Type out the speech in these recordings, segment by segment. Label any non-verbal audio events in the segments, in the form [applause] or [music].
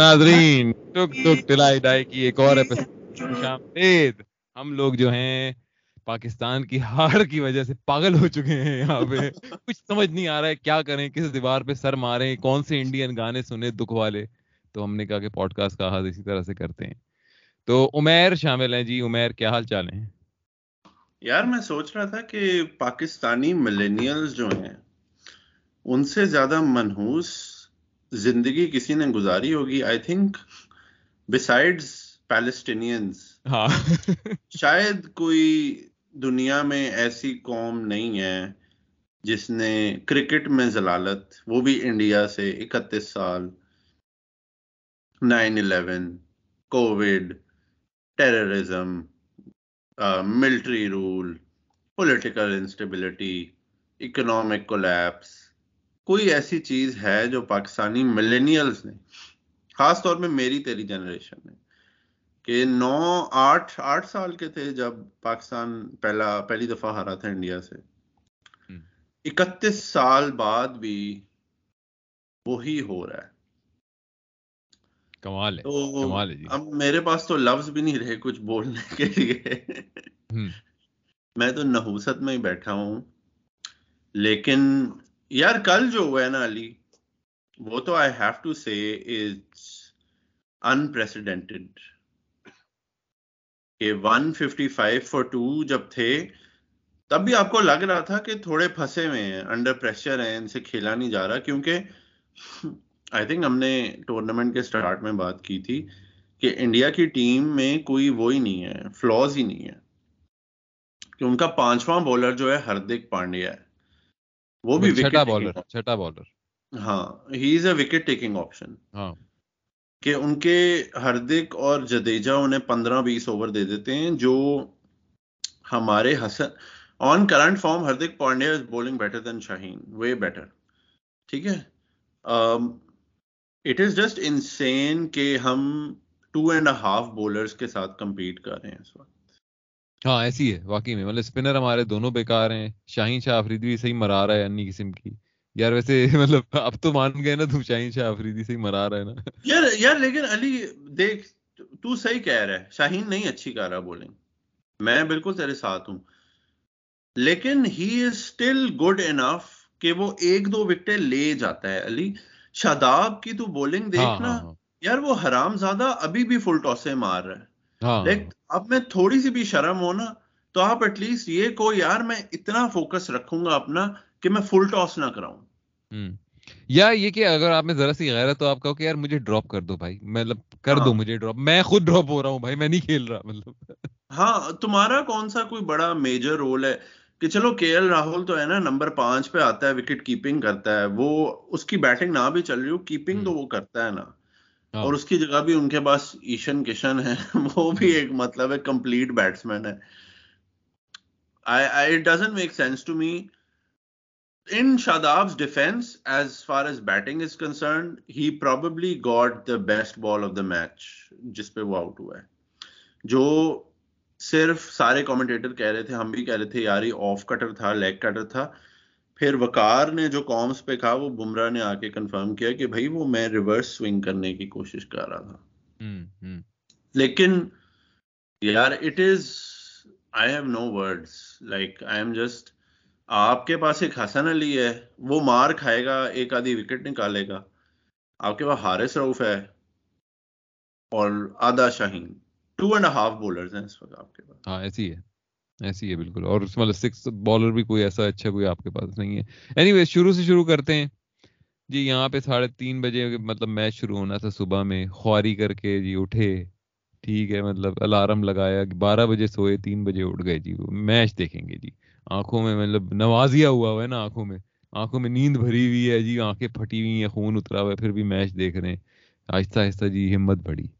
ناظرین ٹک ٹک ٹلائی ڈائی کی ایک اور ایپیسوڈ ہم لوگ جو ہیں پاکستان کی ہار کی وجہ سے پاگل ہو چکے ہیں یہاں پہ۔ [laughs] کچھ سمجھ نہیں آ رہا ہے کیا کریں کس دیوار پہ سر ماریں کون سے انڈین گانے سنے دکھ والے۔ تو ہم نے کہا کہ پوڈ کاسٹ کا آغاز اسی طرح سے کرتے ہیں۔ تو عمیر شامل ہیں۔ جی عمیر کیا حال چال ہیں؟ یار میں سوچ رہا تھا کہ پاکستانی ملینیلز جو ہیں ان سے زیادہ منحوس زندگی کسی نے گزاری ہوگی؟ آئی تھنک بسائڈز پیلسٹینینز ہاں۔ شاید کوئی دنیا میں ایسی قوم نہیں ہے جس نے کرکٹ میں ضلالت وہ بھی انڈیا سے اکتیس سال nine eleven Covid terrorism military role political instability economic collapse کوئی ایسی چیز ہے جو پاکستانی ملینیلز نے خاص طور میں میری تیری جنریشن نے کہ نو آٹھ آٹھ سال کے تھے جب پاکستان پہلا پہلی دفعہ ہارا تھا انڈیا سے۔ اکتیس سال بعد بھی وہی ہو رہا ہے۔ کمال ہے تو کمال ہے جی۔ اب میرے پاس تو لفظ بھی نہیں رہے کچھ بولنے کے لیے۔ میں تو نحوست میں ہی بیٹھا ہوں لیکن یار کل جو ہوا ہے نا علی، وہ تو آئی ہیو ٹو سے از انپریسیڈنٹڈ کہ 155 فور ٹو جب تھے، تب بھی آپ کو لگ رہا تھا کہ تھوڑے پھنسے ہوئے ہیں انڈر پریشر ہیں، ان سے کھیلا نہیں جا رہا، کیونکہ آئی تھنک ہم نے ٹورنامنٹ کے سٹارٹ میں بات کی تھی کہ انڈیا کی ٹیم میں کوئی وہی نہیں ہے فلوز ہی نہیں ہے۔ کہ ان کا پانچواں بولر جو ہے ہردک پانڈیا ہے۔ وہ بھی چھٹا بالر چھٹا بالر ہاں he is a wicket taking option ہاں۔ کہ ان کے ہردک اور جدیجا انہیں پندرہ بیس اوور دے دیتے ہیں جو ہمارے Hasan on current form Hardik Pandya is bowling better than Shaheen way better ٹھیک ہے؟ اٹ از جسٹ انسین کہ ہم ٹو اینڈ ہاف بولرس کے ساتھ کمپیٹ کر رہے ہیں اس وقت۔ ہاں ایسی ہے واقعی میں۔ مطلب اسپنر ہمارے دونوں بیکار ہیں۔ شاہین شاہ آفریدی بھی صحیح مرا رہا ہے انی قسم کی۔ یار ویسے [laughs] مطلب اب تو مان گئے نا تم شاہین شاہ آفریدی صحیح مرا رہا ہے نا۔ یار یار لیکن علی دیکھ تو صحیح کہہ رہا ہے۔ شاہین نہیں اچھی کر رہا بولنگ میں بالکل تیرے ساتھ ہوں۔ لیکن he is still good enough کہ وہ ایک دو وکٹیں لے جاتا ہے۔ علی شاداب کی تو بولنگ ہاں دیکھنا ہاں ہاں یار وہ حرام زیادہ ابھی بھی فل ٹاسے مار رہا ہے۔ ہاں اب میں تھوڑی سی بھی شرم ہو نا تو آپ ایٹ لیسٹ یہ کو یار میں اتنا فوکس رکھوں گا اپنا کہ میں فل ٹاس نہ کراؤں۔ یا یہ کہ اگر آپ میں ذرا سی غیرت تو آپ کہو کہ یار مجھے ڈراپ کر دو بھائی۔ مطلب کر دو ہاں۔ مجھے ڈراپ میں خود ڈراپ ہو رہا ہوں بھائی میں نہیں کھیل رہا مطلب۔ ہاں تمہارا کون سا کوئی بڑا میجر رول ہے؟ کہ چلو کے ایل راہل تو ہے نا نمبر پانچ پہ آتا ہے وکٹ کیپنگ کرتا ہے وہ اس کی بیٹنگ نہ بھی چل رہی ہو کیپنگ تو وہ کرتا ہے نا۔ ہاں اور اس کی جگہ بھی ان کے پاس ایشن کشن ہے۔ [laughs] وہ بھی ایک مطلب ہے کمپلیٹ بیٹسمین ہے۔ It doesn't make sense to me in شاداب's defense as far as batting is concerned he probably got the best ball of the match جس پہ وہ آؤٹ ہوا ہے۔ جو صرف سارے کمنٹیٹر کہہ رہے تھے ہم بھی کہہ رہے تھے یار یہ آف کٹر تھا لیگ کٹر تھا۔ پھر وقار نے جو کامس پہ کہا وہ بمراہ نے آ کے کنفرم کیا کہ بھائی وہ میں ریورس سوئنگ کرنے کی کوشش کر رہا تھا۔ لیکن یار it is I have no words like I am just آپ کے پاس ایک حسن علی ہے وہ مار کھائے گا ایک آدھی وکٹ نکالے گا۔ آپ کے پاس حارث روف ہے اور آدھا Shaheen. Two and half bowlers ہیں اس وقت آپ کے پاس۔ ہاں ایسی ہے۔ ایسی ہے بالکل۔ اور اس میں مطلب سکس بالر بھی کوئی ایسا اچھا کوئی آپ کے پاس نہیں ہے۔ اینی ویز شروع سے شروع کرتے ہیں۔ جی یہاں پہ ساڑھے تین بجے مطلب میچ شروع ہونا تھا صبح میں، خواری کر کے جی اٹھے۔ ٹھیک ہے مطلب الارم لگایا بارہ بجے سوئے، تین بجے اٹھ گئے جی۔ وہ میچ دیکھیں گے جی۔ آنکھوں میں مطلب نوازیا ہوا ہوا ہے نا آنکھوں میں۔ آنکھوں میں نیند بھری ہوئی ہے جی آنکھیں پھٹی ہوئی ہیں، خون اترا ہوا ہے، پھر بھی میچ دیکھ رہے ہیں۔ آہستہ آہستہ جی ہمت بڑھی۔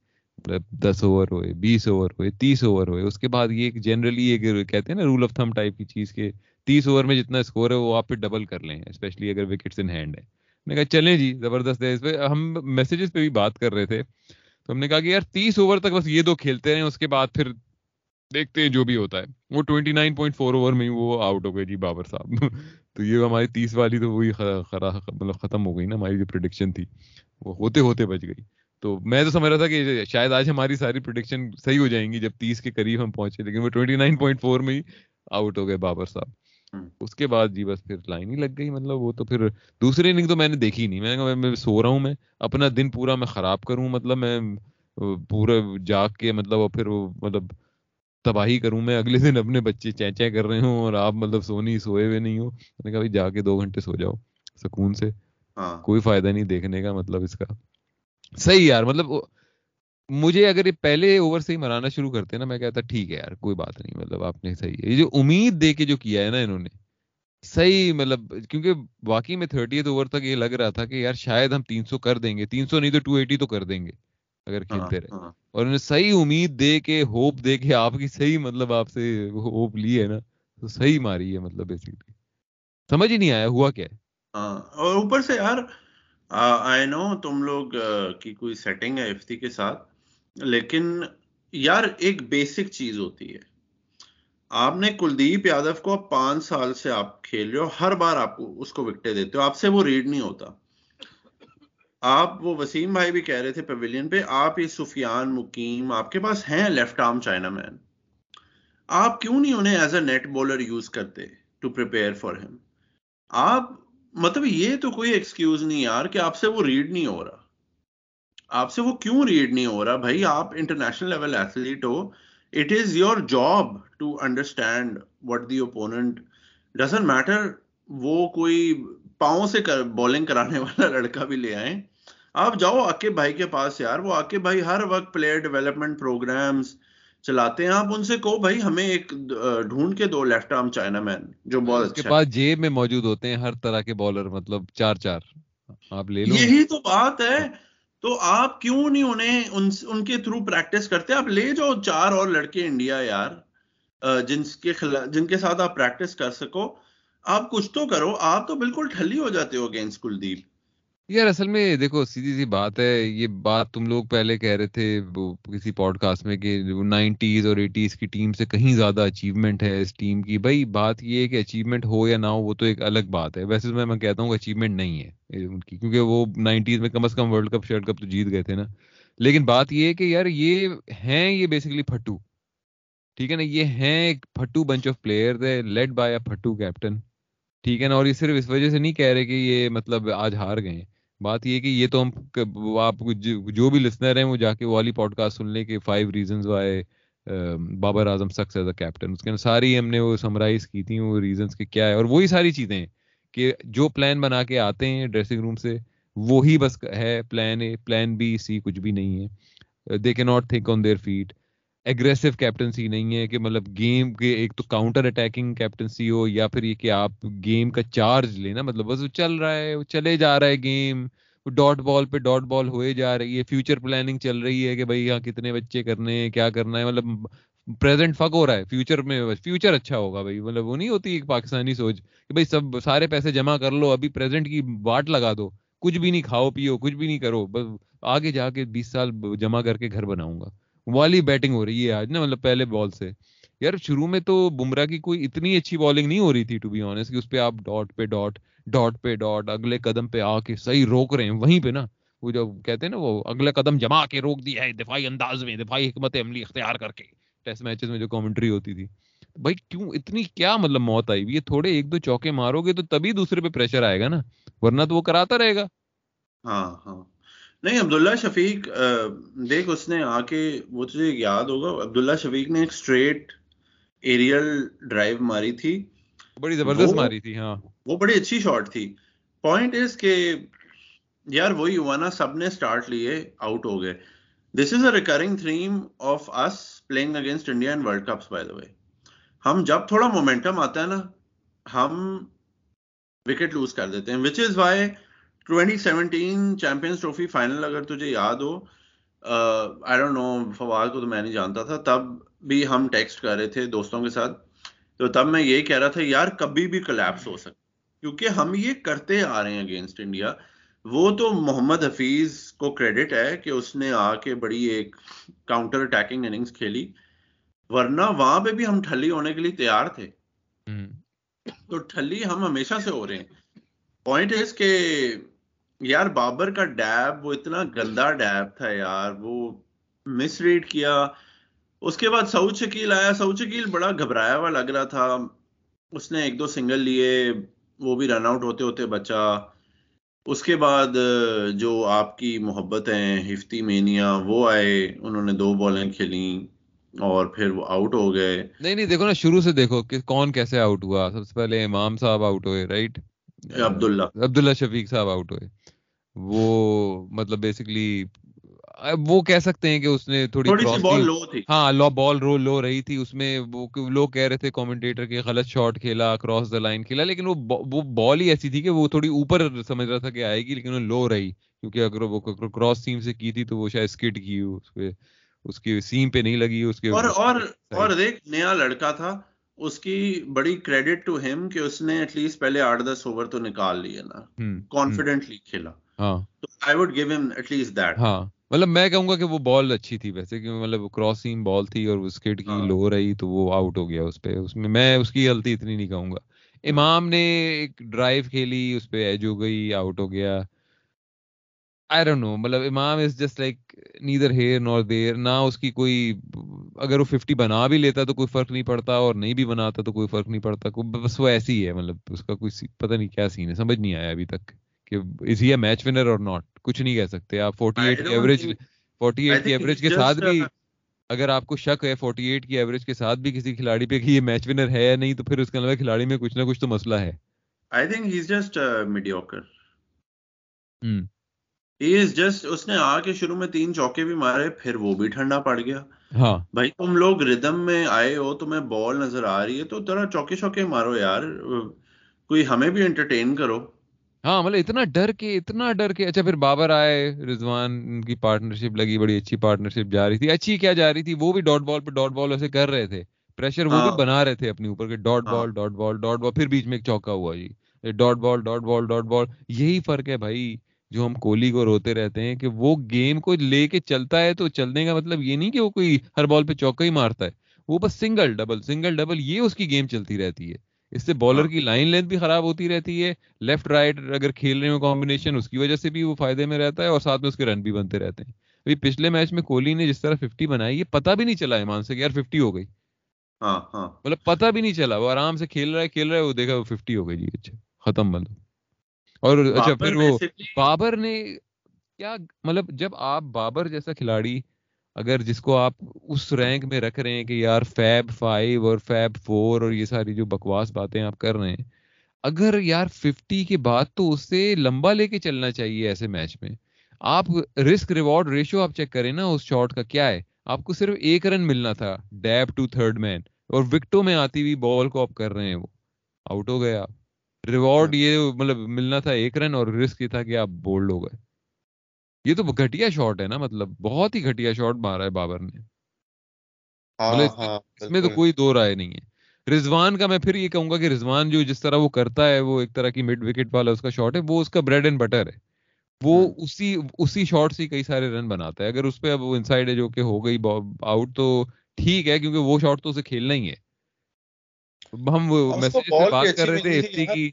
دس اوور ہوئے، بیس اوور ہوئے، تیس اوور ہوئے۔ اس کے بعد یہ جنرلی ایک کہتے ہیں نا رول آف تھم ٹائپ کی چیز کے تیس اوور میں جتنا اسکور ہے وہ آپ پھر ڈبل کر لیں اسپیشلی اگر وکٹس ان ہینڈ ہے۔ میں کہا چلیں جی زبردست ہے۔ اس پہ ہم میسیجز پہ بھی بات کر رہے تھے۔ تو ہم نے کہا کہ یار تیس اوور تک بس یہ دو کھیلتے رہے اس کے بعد پھر دیکھتے ہیں جو بھی ہوتا ہے۔ وہ twenty nine point four over میں ہی وہ آؤٹ ہو گئے جی بابر صاحب۔ [laughs] تو یہ ہماری تیس والی تو وہی مطلب ختم ہو گئی نا، ہماری جو پروڈکشن تھی، وہ ہوتے ہوتے بچ گئی۔ تو میں تو سمجھ رہا تھا کہ شاید آج ہماری ساری پروڈکشن صحیح ہو جائیں گی جب تیس کے قریب ہم پہنچے لیکن وہ ٹوئنٹی نائن پوائنٹ فور میں ہی آؤٹ ہو گئے بابر صاحب۔ اس کے بعد جی بس پھر لائن ہی لگ گئی مطلب وہ تو پھر دوسری اننگ تو میں نے دیکھی نہیں۔ میں نے میں سو رہا ہوں میں اپنا دن پورا میں خراب کروں مطلب میں پورا جاگ کے مطلب پھر مطلب تباہی کروں میں اگلے دن اپنے بچے چین چین کر رہے ہوں اور آپ مطلب سونی سوئے ہوئے نہیں ہو۔ میں نے کہا جا کے دو گھنٹے سو جاؤ سکون سے۔ ہاں۔ کوئی فائدہ نہیں دیکھنے کا مطلب اس کا۔ صحیح یار مطلب مجھے اگر یہ پہلے اوور سے ہی مرانا شروع کرتے نا میں کہتا ٹھیک ہے یار کوئی بات نہیں مطلب آپ نے صحیح ہے۔ یہ جو امید دے کے جو کیا ہے نا انہوں نے صحیح مطلب کیونکہ واقعی میں تھرٹی اوور تک یہ لگ رہا تھا کہ یار شاید ہم تین سو کر دیں گے تین سو نہیں تو ٹو ایٹی تو کر دیں گے اگر ہاں، کھیلتے رہے۔ ہاں۔ اور انہیں صحیح امید دے کے ہوپ دے کے آپ کی صحیح مطلب آپ سے ہوپ لی ہے نا تو صحیح ماری ہے مطلب بیسکلی سمجھ ہی نہیں آیا ہوا کیا ہے؟ ہاں اور اوپر سے یار Uh, آئی نو تم لوگ uh, کی کوئی سیٹنگ ہے افتی کے ساتھ، لیکن یار ایک بیسک چیز ہوتی ہے۔ آپ نے کلدیپ یادو کو پانچ سال سے آپ کھیل رہے ہو، ہر بار آپ کو اس کو وکٹیں دیتے ہو، آپ سے وہ ریڈ نہیں ہوتا۔ آپ وہ وسیم بھائی بھی کہہ رہے تھے پیویلین پہ، آپ یہ سفیان مکیم آپ کے پاس ہیں لیفٹ آرم چائنا مین آپ کیوں نہیں انہیں as a net bowler use کرتے ٹو پریپیئر فار ہم آپ مطلب یہ تو کوئی ایکسکیوز نہیں یار کہ آپ سے وہ ریڈ نہیں ہو رہا۔ آپ سے وہ کیوں ریڈ نہیں ہو رہا؟ بھائی آپ international level athlete who. It is your job to understand what the opponent doesn't matter وہ کوئی پاؤں سے بالنگ کرانے والا لڑکا بھی لے آئے آپ جاؤ عاقب بھائی کے پاس یار۔ وہ عاقب بھائی ہر وقت پلیئر ڈیولپمنٹ پروگرامز چلاتے ہیں آپ ان سے کہو بھائی ہمیں ایک ڈھونڈ کے دو لیفٹ آرم چائنا مین جو بہت اچھا پاس جیب میں موجود ہوتے ہیں ہر طرح کے بالر مطلب چار چار۔ آپ لے لو۔ یہی تو بات ہے۔ تو آپ کیوں نہیں انہیں ان کے تھرو پریکٹس کرتے؟ آپ لے جاؤ چار اور لڑکے انڈیا یار جن کے خلاف جن کے ساتھ آپ پریکٹس کر سکو۔ آپ کچھ تو کرو آپ تو بالکل ٹھلی ہو جاتے ہو اگینسٹ کلدیپ یار اصل میں دیکھو، سیدھی سی بات ہے، یہ بات تم لوگ پہلے کہہ رہے تھے کسی پوڈ کاسٹ میں کہ نائنٹیز اور ایٹیز کی ٹیم سے کہیں زیادہ اچیومنٹ ہے اس ٹیم کی۔ بھائی، بات یہ ہے کہ اچیومنٹ ہو یا نہ ہو، وہ تو ایک الگ بات ہے۔ ویسے میں میں کہتا ہوں کہ اچیومنٹ نہیں ہے ان کی، کیونکہ وہ نائنٹیز میں کم از کم ورلڈ کپ شرلڈ کپ تو جیت گئے تھے نا۔ لیکن بات یہ ہے کہ یار، یہ ہیں، یہ بیسکلی پھٹو۔ ٹھیک ہے نا، یہ ہیں ایک پھٹو bunch of player led by a پھٹو captain ٹھیک ہے نا، اور یہ صرف اس وجہ سے نہیں کہہ رہے کہ یہ مطلب آج ہار گئے ہیں۔ بات یہ کہ یہ تو ہم آپ جو بھی لسنر ہیں، وہ جا کے والی پوڈ کاسٹ سن لیں کہ five reasons why Babar Azam sucks as a captain اس کے ساری ہم نے وہ سمرائز کی تھیں، وہ ریزنس کے کیا ہے۔ اور وہی ساری چیزیں ہیں کہ جو پلان بنا کے آتے ہیں ڈریسنگ روم سے، وہی بس ہے plan A plan B C کچھ بھی نہیں ہے۔ They can not think on their feet aggressive captaincy نہیں ہے کہ مطلب گیم کے ایک تو کاؤنٹر اٹیکنگ کیپٹنسی ہو یا پھر یہ کہ آپ گیم کا چارج لینا مطلب بس وہ چل رہا ہے، وہ چلے جا رہا ہے گیم ڈاٹ بال پہ ڈاٹ بال ہوئے جا رہی ہے فیوچر پلاننگ چل رہی ہے کہ بھائی یہاں کتنے بچے کرنے ہیں، کیا کرنا ہے مطلب پریزنٹ فک ہو رہا ہے فیوچر میں فیوچر اچھا ہوگا بھائی مطلب وہ نہیں ہوتی ایک پاکستانی سوچ کہ بھائی سب سارے پیسے جمع کر لو، ابھی پریزنٹ کی واٹ لگا دو، کچھ بھی نہیں کھاؤ پیو، کچھ بھی نہیں کرو، بس آگے جا کے بیس سال جمع کر کے گھر بناؤں گا۔ والی بیٹنگ ہو رہی ہے آج نا مطلب پہلے بال سے۔ یار، شروع میں تو بمراہ کی کوئی اتنی اچھی بالنگ نہیں ہو رہی تھی ٹو بی آنےسٹ کہ اس پہ آپ ڈاٹ پہ ڈاٹ ڈاٹ پہ ڈاٹ اگلے قدم پہ آ کے صحیح روک رہے ہیں۔ وہیں پہ نا، وہ جو کہتے ہیں نا، وہ اگلے قدم جما کے روک دیا ہے، دفاعی انداز میں، دفاعی حکمت عملی اختیار کر کے۔ ٹیسٹ میچز میں جو کامنٹری ہوتی تھی۔ بھائی، کیوں اتنی، کیا مطلب موت آئی؟ یہ تھوڑے ایک دو چوکے مارو گے تو تبھی دوسرے پہ پریشر آئے گا نا، ورنہ تو وہ کراتا رہے گا۔ ہاں ہاں۔ نہیں عبداللہ شفیق دیکھ اس نے آ کے وہ تجھے یاد ہوگا عبداللہ شفیق نے ایک اسٹریٹ ایریل ڈرائیو ماری تھی۔ بڑی زبردست ماری تھی ہاں۔ وہ بڑی اچھی شاٹ تھی۔ پوائنٹ از کہ یار وہی ہوا نا سب نے اسٹارٹ لیے آؤٹ ہو گئے۔ This is a recurring theme of us playing against India in world cups by the way ہم جب تھوڑا مومنٹم آتا ہے نا ہم وکٹ لوز کر دیتے ہیں which is why twenty seventeen Champions Trophy final اگر تجھے یاد ہو آئی ڈونٹ نو فواد کو تو میں نہیں جانتا تھا تب بھی ہم ٹیکسٹ کر رہے تھے دوستوں کے ساتھ تو تب میں یہی کہہ رہا تھا یار کبھی بھی کلیپس ہو سکتا کیونکہ ہم یہ کرتے آ رہے ہیں اگینسٹ انڈیا وہ تو محمد حفیظ کو کریڈٹ ہے کہ اس نے آ کے بڑی ایک کاؤنٹر اٹیکنگ اننگز کھیلی ورنہ وہاں پہ بھی ہم ٹھلی ہونے کے لیے تیار تھے۔ تو ٹھلی ہم ہمیشہ سے ہو رہے ہیں۔ پوائنٹ اس کہ یار بابر کا ڈیب وہ اتنا گندا ڈیب تھا یار وہ مس ریڈ کیا۔ اس کے بعد سعود شکیل آیا سعود شکیل بڑا گھبرایا ہوا لگ رہا تھا۔ اس نے ایک دو سنگل لیے وہ بھی رن آؤٹ ہوتے ہوتے بچا۔ اس کے بعد جو آپ کی محبت ہیں ہفتی مینیا وہ آئے انہوں نے دو بالیں کھیلی اور پھر وہ آؤٹ ہو گئے۔ نہیں نہیں دیکھو نا شروع سے دیکھو کہ کون کیسے آؤٹ ہوا۔ سب سے پہلے امام صاحب آؤٹ ہوئے رائٹ عبداللہ۔ عبداللہ شفیق صاحب آؤٹ ہوئے۔ وہ مطلب بیسکلی وہ کہہ سکتے ہیں کہ اس نے تھوڑی بال لو تھی۔ ہاں لو بال رو لو رہی تھی۔ اس میں وہ لوگ کہہ رہے تھے کومنٹیٹر کے غلط شاٹ کھیلا کراس دا لائن کھیلا لیکن وہ بال ہی ایسی تھی کہ وہ تھوڑی اوپر سمجھ رہا تھا کہ آئے گی لیکن وہ لو رہی۔ کیونکہ اگر وہ کراس سیم سے کی تھی تو وہ شاید اسکٹ کی اس پہ اس کی سیم پہ نہیں لگی اس کے اور اور اور دیکھ نیا لڑکا تھا اس کی بڑی کریڈٹ ٹو ہم کہ اس نے ایٹ لیسٹ پہلے آٹھ دس اوور تو نکال لیے نا۔ کانفیڈنٹلی کھیلا۔ ہاں۔ I would give him at least that ہاں۔ مطلب میں کہوں گا کہ وہ بال اچھی تھی ویسے کہ مطلب کراس سیم بال تھی اور اسکٹ کی لو ہاں۔ رہی تو وہ آؤٹ ہو گیا اس پہ۔ اس میں میں اس کی غلطی اتنی نہیں کہوں گا۔ امام نے ایک ڈرائیو کھیلی اس پہ ایج ہو گئی آؤٹ ہو گیا۔ آئی ڈونٹ نو مطلب Imam is just like neither here nor there نہ اس کی کوئی اگر وہ ففٹی بنا بھی لیتا تو کوئی فرق نہیں پڑتا اور نہیں بھی بناتا تو کوئی فرق نہیں پڑتا بس وہ ایسی ہے مطلب اس کا کوئی پتہ نہیں کیا سین ہے سمجھ نہیں آیا ابھی تک۔ کہ is he a match winner اور ناٹ کچھ نہیں کہہ سکتے. آپ فورٹی ایٹ کی ایوریج فورٹی ایٹ کی ایوریج کے ساتھ بھی اگر آپ کو شک ہے فورٹی ایٹ کی ایوریج کے ساتھ بھی کسی کھلاڑی پہ کہ یہ میچ ونر ہے یا نہیں تو پھر اس کے علاوہ کھلاڑی میں کچھ نہ کچھ تو مسئلہ ہے۔ I think he is just mediocre ہم۔ جسٹ اس نے آ کے شروع میں تین چوکے بھی مارے پھر وہ بھی ٹھنڈا پڑ گیا۔ ہاں۔ بھائی تم لوگ ردم میں آئے ہو تمہیں بال نظر آ رہی ہے تو ذرا چوکے چوکے مارو یار۔ کوئی ہمیں بھی انٹرٹین کرو۔ ہاں مطلب اتنا ڈر کے اتنا ڈر کے۔ اچھا پھر بابر آئے رضوان کی پارٹنرشپ لگی بڑی اچھی پارٹنرشپ جا رہی تھی۔ اچھی کیا جا رہی تھی؟ وہ بھی ڈاٹ بال پہ ڈاٹ بال ایسے کر رہے تھے۔ پریشر وہ بھی ہاں۔ بنا رہے تھے اپنے اوپر کے dot ball dot ball dot ball پھر بیچ میں ایک چوکا ہوا جی۔ Dot ball dot ball dot ball یہی فرق ہے بھائی جو ہم کوہلی کو روتے رہتے ہیں کہ وہ گیم کو لے کے چلتا ہے تو چلنے کا مطلب یہ نہیں کہ وہ کوئی ہر بال پہ چوکا ہی مارتا ہے۔ وہ بس سنگل ڈبل سنگل ڈبل یہ اس کی گیم چلتی رہتی ہے۔ اس سے بالر کی لائن لینتھ بھی خراب ہوتی رہتی ہے۔ لیفٹ رائٹ اگر کھیل رہے ہو کمبینیشن اس کی وجہ سے بھی وہ فائدے میں رہتا ہے اور ساتھ میں اس کے رن بھی بنتے رہتے ہیں۔ ابھی پچھلے میچ میں کوہلی نے جس طرح ففٹی بنائی یہ پتا بھی نہیں چلا ایمان سے کہ یار ففٹی ہو گئی۔ ہاں، ہاں۔ مطلب پتا بھی نہیں چلا وہ آرام سے کھیل رہا ہے کھیل رہا ہے وہ دیکھا وہ ففٹی ہو گئی۔ جی اچھا ختم مطلب اور اچھا پھر وہ بابر نے کیا مطلب جب آپ بابر جیسا کھلاڑی اگر جس کو آپ اس رینک میں رکھ رہے ہیں کہ یار فیب فائیو اور فیب فور اور یہ ساری جو بکواس باتیں آپ کر رہے ہیں، اگر یار ففٹی کے بعد تو اس سے لمبا لے کے چلنا چاہیے ایسے میچ میں۔ آپ رسک ریوارڈ ریشو آپ چیک کریں نا اس شاٹ کا کیا ہے۔ آپ کو صرف ایک رن ملنا تھا، ڈیب ٹو تھرڈ مین، اور وکٹوں میں آتی ہوئی بال کو آپ کر رہے ہیں وہ۔ آؤٹ ہو گئے آپ۔ ریوارڈ یہ مطلب ملنا تھا ایک رن اور رسک یہ تھا کہ آپ بولڈ ہو گئے۔ یہ تو گھٹیا شاٹ ہے نا مطلب بہت ہی گھٹیا شاٹ مارا ہے بابر نے۔ ہاں، ہاں، اس میں تو کوئی دو رائے نہیں ہے۔ رضوان کا میں پھر یہ کہوں گا کہ رضوان جو جس طرح وہ کرتا ہے وہ ایک طرح کی مڈ وکٹ والا اس کا شاٹ ہے وہ اس کا بریڈ اینڈ بٹر ہے۔ وہ اسی اسی شاٹ سے کئی سارے رن بناتا ہے۔ اگر اس پہ اب وہ انسائڈ ہے جو کہ ہو گئی آؤٹ تو ٹھیک ہے کیونکہ وہ شاٹ تو اسے کھیلنا ہی ہے۔ ہم میسج بات کر رہے تھے کی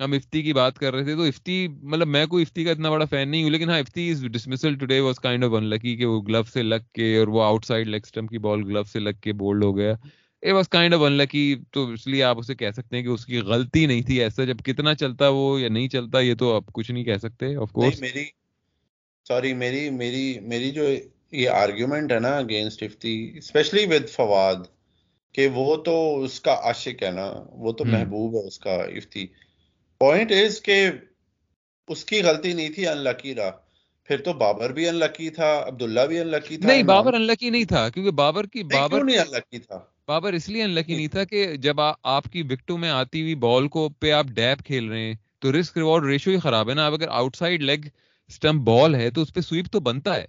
ہم افتی کی بات کر رہے تھے تو افتی مطلب میں کوئی افتی کا اتنا بڑا فین نہیں ہوں لیکن ہاں Ifti is dismissal today was kind of unlucky کہ وہ گلو سے لگ کے اور وہ آؤٹ سائڈ لیگ اسٹمپ کی بال گلو سے لگ کے بولڈ ہو گیا۔ اے was kind of unlucky تو اس لیے آپ اسے کہہ سکتے ہیں کہ اس کی غلطی نہیں تھی ایسا۔ جب کتنا چلتا وہ یا نہیں چلتا یہ تو آپ کچھ نہیں کہہ سکتے آف کورس میری سوری میری میری میری جو یہ آرگیومنٹ ہے نا against Ifti especially with Fawad کہ وہ تو اس کا عاشق ہے نا وہ تو محبوب ہے اس کا افتی۔ پوائنٹ از کہ اس کی غلطی نہیں تھی ان لکی رہا۔ پھر تو بابر بھی ان لکی تھا عبداللہ بھی ان لکی تھا نہیں بابر ان لکی نہیں تھا کیونکہ بابر کی بابر نہیں ان لکی تھا؟ بابر اس لیے ان لکی نہیں تھا کہ جب آپ کی وکٹوں میں آتی ہوئی بال کو پہ آپ ڈیپ کھیل رہے ہیں تو رسک ریوارڈ ریشو ہی خراب ہے نا۔ اب اگر outside leg stump ball ہے تو اس پہ سویپ تو بنتا ہے۔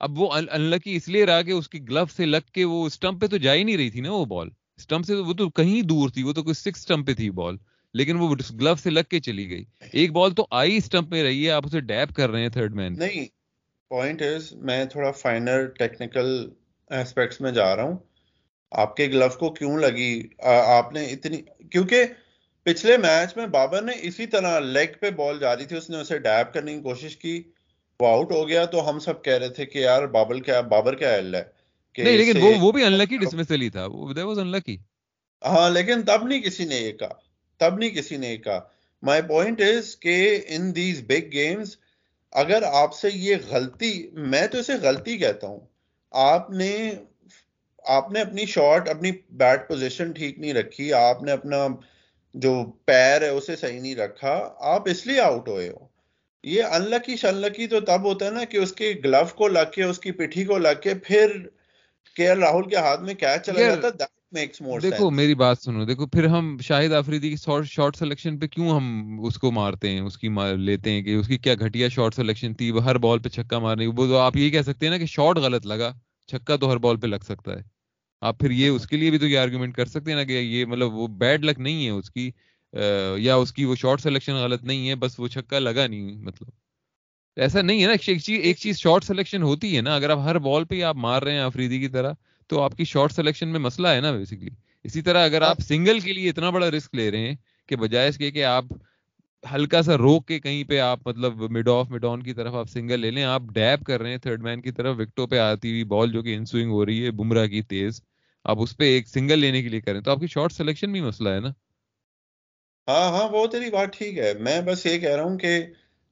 اب وہ ان لکی اس لیے رہا کہ اس کی گلو سے لگ کے وہ اسٹمپ پہ تو جا ہی نہیں رہی تھی نا وہ بال اسٹمپ سے وہ تو کہیں دور تھی وہ تو کوئی سکس اسٹمپ پہ تھی بال لیکن وہ گلو سے لگ کے چلی گئی۔ ایک بال تو آئی اسٹمپ میں رہی ہے آپ اسے ڈیپ کر رہے ہیں تھرڈ مین نہیں پوائنٹ از میں تھوڑا فائنر ٹیکنیکل ایسپیکٹس میں جا رہا ہوں۔ آپ کے گلو کو کیوں لگی؟ آپ نے اتنی کیونکہ پچھلے میچ میں بابر نے اسی طرح لیگ پہ بال جاری تھی اس نے اسے ڈیپ کرنے کی کوشش کی۔ وہ آؤٹ ہو گیا تو ہم سب کہہ رہے تھے کہ یار بابل کیا بابر کیا ایل ہے؟ نہیں لیکن وہ وہ بھی انلکی ڈسمسل ہی تھا۔ وہ واز انلکی ہاں لیکن تب نہیں کسی نے یہ کہا۔ تب نہیں کسی نے کہا۔ مائی پوائنٹ از کہ ان دیز بگ گیمز اگر آپ سے یہ غلطی میں تو اسے غلطی کہتا ہوں۔ آپ نے آپ نے اپنی شاٹ اپنی بیٹ پوزیشن ٹھیک نہیں رکھی آپ نے اپنا جو پیر ہے اسے صحیح نہیں رکھا آپ اس لیے آؤٹ ہوئے ہو۔ یہ انلکی شنلکی تو تب ہوتا ہے نا کہ اس کے گلو کو لگ کے اس کی پٹھی کو لگ کے پھر کے راہل کے ہاتھ میں کیچ چلا جاتا دیکھو میری بات سنو دیکھو پھر ہم شاہد آفریدی کی شارٹ سلیکشن پہ کیوں ہم اس کو مارتے ہیں؟ اس کی لیتے ہیں کہ اس کی کیا گھٹیا شارٹ سلیکشن تھی؟ وہ ہر بال پہ چھکا مارنے وہ تو آپ یہ کہہ سکتے ہیں نا کہ شارٹ غلط لگا چھکا تو ہر بال پہ لگ سکتا ہے۔ آپ پھر یہ اس کے لیے بھی تو یہ آرگومنٹ کر سکتے ہیں نا کہ یہ مطلب وہ بیڈ لک نہیں ہے اس کی یا اس کی وہ شارٹ سلیکشن غلط نہیں ہے بس وہ چھکا لگا نہیں مطلب۔ ایسا نہیں ہے نا ایک چیز ایک چیز شارٹ سلیکشن ہوتی ہے نا اگر آپ ہر بال پہ آپ مار رہے ہیں آفریدی کی طرح تو آپ کی شارٹ سلیکشن میں مسئلہ ہے نا بیسکلی اسی طرح اگر آپ سنگل کے لیے اتنا بڑا رسک لے رہے ہیں کہ بجائے اس کے کہ آپ ہلکا سا روک کے کہیں پہ آپ مطلب مڈ آف مڈ آن کی طرف آپ سنگل لے لیں، آپ ڈیپ کر رہے ہیں تھرڈ مین کی طرف وکٹوں پہ آتی ہوئی بال جو کہ ان سوئنگ ہو رہی ہے، بمراہ کی تیز، آپ اس پہ ایک سنگل لینے کے لیے کریں تو آپ کی شارٹ سلیکشن بھی مسئلہ ہے نا؟ ہاں ہاں وہ تیری بات ٹھیک ہے۔ میں بس یہ کہہ رہا ہوں کہ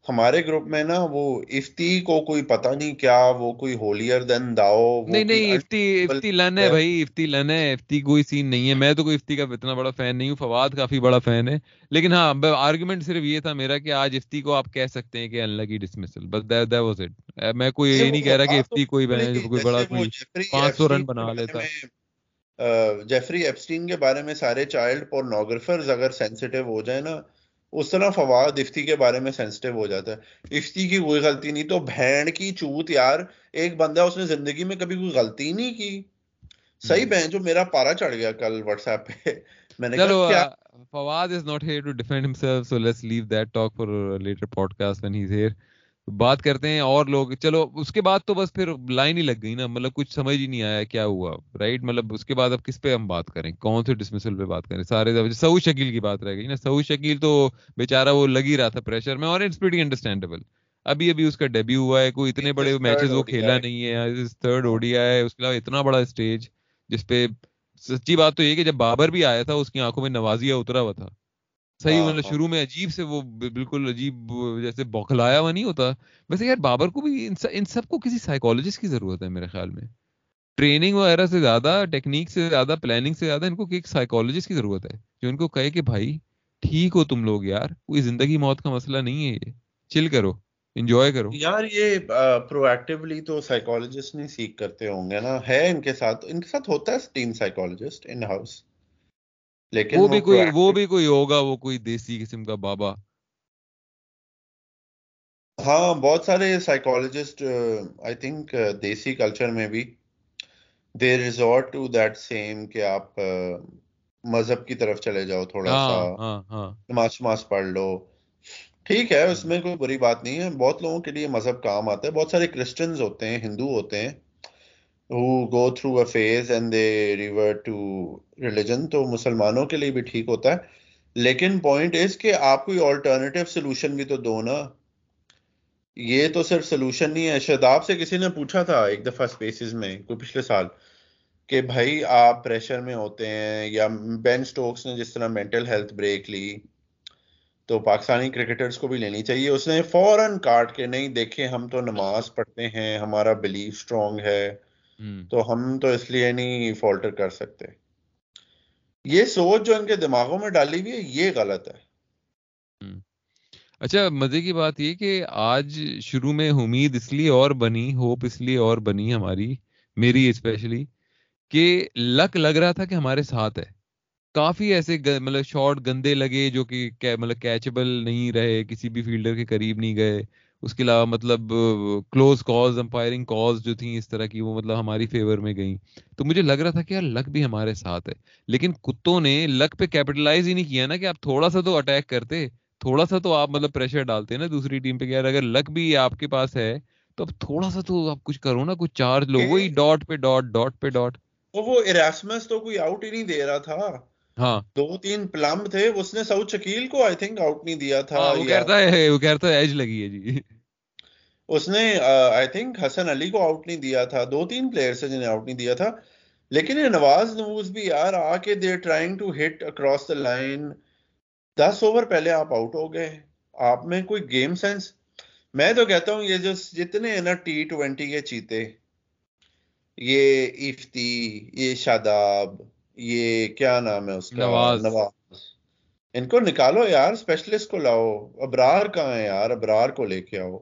ہمارے گروپ میں نا وہ افتی کو کوئی پتہ نہیں کیا وہ کوئی ہولیر دین داؤ نہیں نہیں افتی افتی لن ہے بھائی افتی لن ہے افتی کوئی سین نہیں ہے۔ میں تو کوئی افتی کا اتنا بڑا فین نہیں ہوں فواد کافی بڑا فین ہے۔ لیکن ہاں آرگومنٹ صرف یہ تھا میرا کہ آج افتی کو آپ کہہ سکتے ہیں کہ اللہ کی ڈسمسل بس دیٹ واز اٹ میں کوئی یہ نہیں کہہ رہا کہ افتی کوئی کوئی بڑا کوئی پانچ سو رن بنا لیتا۔ جیفری ایپسٹین کے بارے میں سارے چائلڈ پورنوگرافرز اگر سینسٹیو ہو جائے نا اس طرح فواد افتی کے بارے میں سینسٹیو ہو جاتا ہے۔ افتی کی کوئی غلطی نہیں تو بہن کی چوت یار ایک بندہ اس نے زندگی میں کبھی کوئی غلطی نہیں کی۔ صحیح بہن جو میرا پارا چڑھ گیا کل واٹس ایپ پہ۔ میں نے کہا Fawad is not here to defend himself so let's leave that talk for later podcast when he is here بات کرتے ہیں اور لوگ چلو اس کے بعد تو بس پھر لائن ہی لگ گئی نا مطلب کچھ سمجھ ہی نہیں آیا کیا ہوا رائٹ مطلب اس کے بعد اب کس پہ ہم بات کریں؟ کون سے ڈسمسل پہ بات کریں؟ سارے سعود شکیل کی بات رہ گئی نا سعود شکیل تو بیچارہ وہ لگ ہی رہا تھا پریشر میں اور اٹس پریٹی انڈرسٹینڈیبل ابھی ابھی اس کا ڈیبیو ہوا ہے کوئی اتنے بڑے میچز وہ کھیلا نہیں ہے تھرڈ اوڈیا ہے اس کے علاوہ اتنا بڑا اسٹیج جس پہ سچی بات تو یہ کہ جب بابر بھی آیا تھا اس کی آنکھوں میں نوازیا اترا ہوا تھا۔ صحیح ہاں، مطلب ہاں۔ شروع میں عجیب سے وہ بالکل عجیب جیسے بوکھلایا ہوا نہیں ہوتا۔ ویسے یار بابر کو بھی ان سب کو کسی سائیکولوجسٹ کی ضرورت ہے میرے خیال میں۔ ٹریننگ وغیرہ سے زیادہ ٹیکنیک سے زیادہ پلاننگ سے زیادہ ان کو ایک سائیکولوجسٹ کی ضرورت ہے۔ جو ان کو کہے کہ بھائی ٹھیک ہو تم لوگ یار کوئی زندگی موت کا مسئلہ نہیں ہے یہ۔ چل کرو انجوائے کرو۔ یار یہ پرو ایکٹیولی تو سائیکولوجسٹ نہیں سیکھ کرتے ہوں گے نا۔ ہے ان کے ساتھ ان کے ساتھ ہوتا ہے ٹیم سائیکولوجسٹ ان ہاؤس لیکن وہ بھی کوئی وہ بھی کوئی ہوگا وہ کوئی دیسی قسم کا بابا۔ ہاں بہت سارے psychologist I think desi culture میں بھی۔ They resort to that same کہ آپ مذہب کی طرف چلے جاؤ تھوڑا ہاں، سا۔ ہاں، ہاں۔ نماز شماز پڑھ لو۔ ٹھیک ہے اس میں کوئی بری بات نہیں ہے۔ بہت لوگوں کے لیے مذہب کام آتا ہے۔ بہت سارے کرسچنز ہوتے ہیں ہندو ہوتے ہیں۔ Who go through a phase and they revert to religion تو مسلمانوں کے لیے بھی ٹھیک ہوتا ہے۔ لیکن پوائنٹ اس کہ آپ کوئی آلٹرنیٹیو سولوشن بھی تو دو نا۔ یہ تو صرف سولوشن نہیں ہے۔ شداب سے کسی نے پوچھا تھا ایک دفعہ اسپیسیز میں، کوئی پچھلے سال، کہ بھائی آپ پریشر میں ہوتے ہیں یا بین سٹوکس نے جس طرح مینٹل ہیلتھ بریک لی، تو پاکستانی کرکٹرز کو بھی لینی چاہیے۔ اس نے فوراً کاٹ کے، نہیں دیکھے ہم تو نماز پڑھتے ہیں، ہمارا بلیف اسٹرانگ ہے۔ تو ہم تو اس لیے نہیں فالٹر کر سکتے۔ یہ سوچ جو ان کے دماغوں میں ڈالی ہوئی ہے یہ غلط ہے۔ اچھا مزے کی بات یہ کہ آج شروع میں امید اس لیے اور بنی ہوپ اس لیے اور بنی ہماری میری اسپیشلی کہ لک لگ رہا تھا کہ ہمارے ساتھ ہے۔ کافی ایسے مطلب شارٹ گندے لگے جو کہ مطلب کیچبل نہیں رہے کسی بھی فیلڈر کے قریب نہیں گئے۔ اس کے علاوہ مطلب کلوز کالز امپائرنگ کالز جو تھیں اس طرح کی وہ مطلب ہماری فیور میں گئیں۔ تو مجھے لگ رہا تھا کہ یار لک بھی ہمارے ساتھ ہے۔ لیکن کتوں نے لک پہ کیپٹلائز ہی نہیں کیا نا کہ آپ تھوڑا سا تو اٹیک کرتے تھوڑا سا تو آپ مطلب پریشر ڈالتے نا دوسری ٹیم پہ یار اگر لک بھی آپ کے پاس ہے تو اب تھوڑا سا تو آپ کچھ کرو نا کچھ چارج لو۔ وہی ڈاٹ پہ ڈاٹ ڈاٹ پہ ڈاٹ وہ اراسمس تو کوئی آؤٹ ہی نہیں دے رہا تھا۔ ہاں۔ دو تین پلمب تھے اس نے سعود شکیل کو آئی تھنک آؤٹ نہیں دیا تھا ہاں، وہ کہتا ہے وہ کہتا ہے ایج لگی ہے جی۔ اس نے آئی تھنک حسن علی کو آؤٹ نہیں دیا تھا۔ دو تین پلیئر سے جنہیں آؤٹ نہیں دیا تھا۔ لیکن یہ نواز نوز بھی یار آ کے they trying to hit across the line this over پہلے آپ آؤٹ ہو گئے۔ آپ میں کوئی گیم سینس میں تو کہتا ہوں یہ جو جتنے ہیں نا ٹی ٹوینٹی کے چیتے یہ افتی یہ شاداب۔ یہ کیا نام ہے اس کا؟ نواز. نواز. ان کو نکالو یار اسپیشلسٹ کو لاؤ. ابرار کہاں ہے یار؟ ابرار کو لے کے آؤ.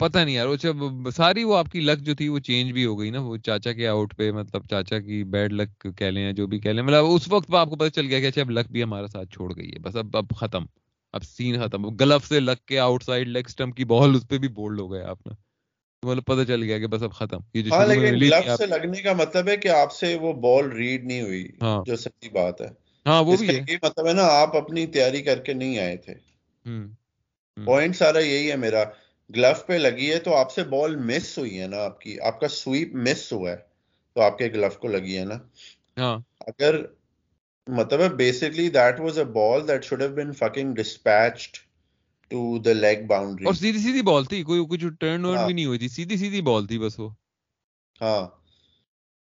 پتہ نہیں یار وہ جب ساری وہ آپ کی لک جو تھی وہ چینج بھی ہو گئی نا وہ چاچا کے آؤٹ پہ مطلب چاچا کی بیڈ لک کہہ لیں جو بھی کہہ لیں مطلب اس وقت آپ کو پتہ چل گیا کہ اچھا اب لک بھی ہمارا ساتھ چھوڑ گئی ہے بس اب اب ختم. اب سین ختم. گلف سے لک کے آؤٹ سائڈ لیگ اسٹمپ کی بال اس پہ بھی بولڈ ہو گیا آپ نے مطلب پتہ چل گیا کہ بس اب ختم۔ یہ جو ہاں لیکن گلف سے لگنے کا مطلب ہے کہ آپ سے وہ بال ریڈ نہیں ہوئی ہاں۔ جو سچی بات ہے۔ ہاں وہ بھی ہے۔ مطلب ہے نا آپ اپنی تیاری کر کے نہیں آئے تھے۔ پوائنٹ سارا یہی ہے میرا۔ گلف پہ لگی ہے تو آپ سے بال مس ہوئی ہے نا آپ کی آپ کا سویپ مس ہوا ہے۔ تو آپ کے گلف کو لگی ہے نا۔ ہاں۔ اگر مطلب basically that was a ball that should have been fucking dispatched to the leg boundary اور سیدھی سیدھی بال تھی کوئی کچھ ٹرن ورن بھی نہیں ہوئی تھی سیدھی سیدھی بال تھی بس وہ۔ ہاں۔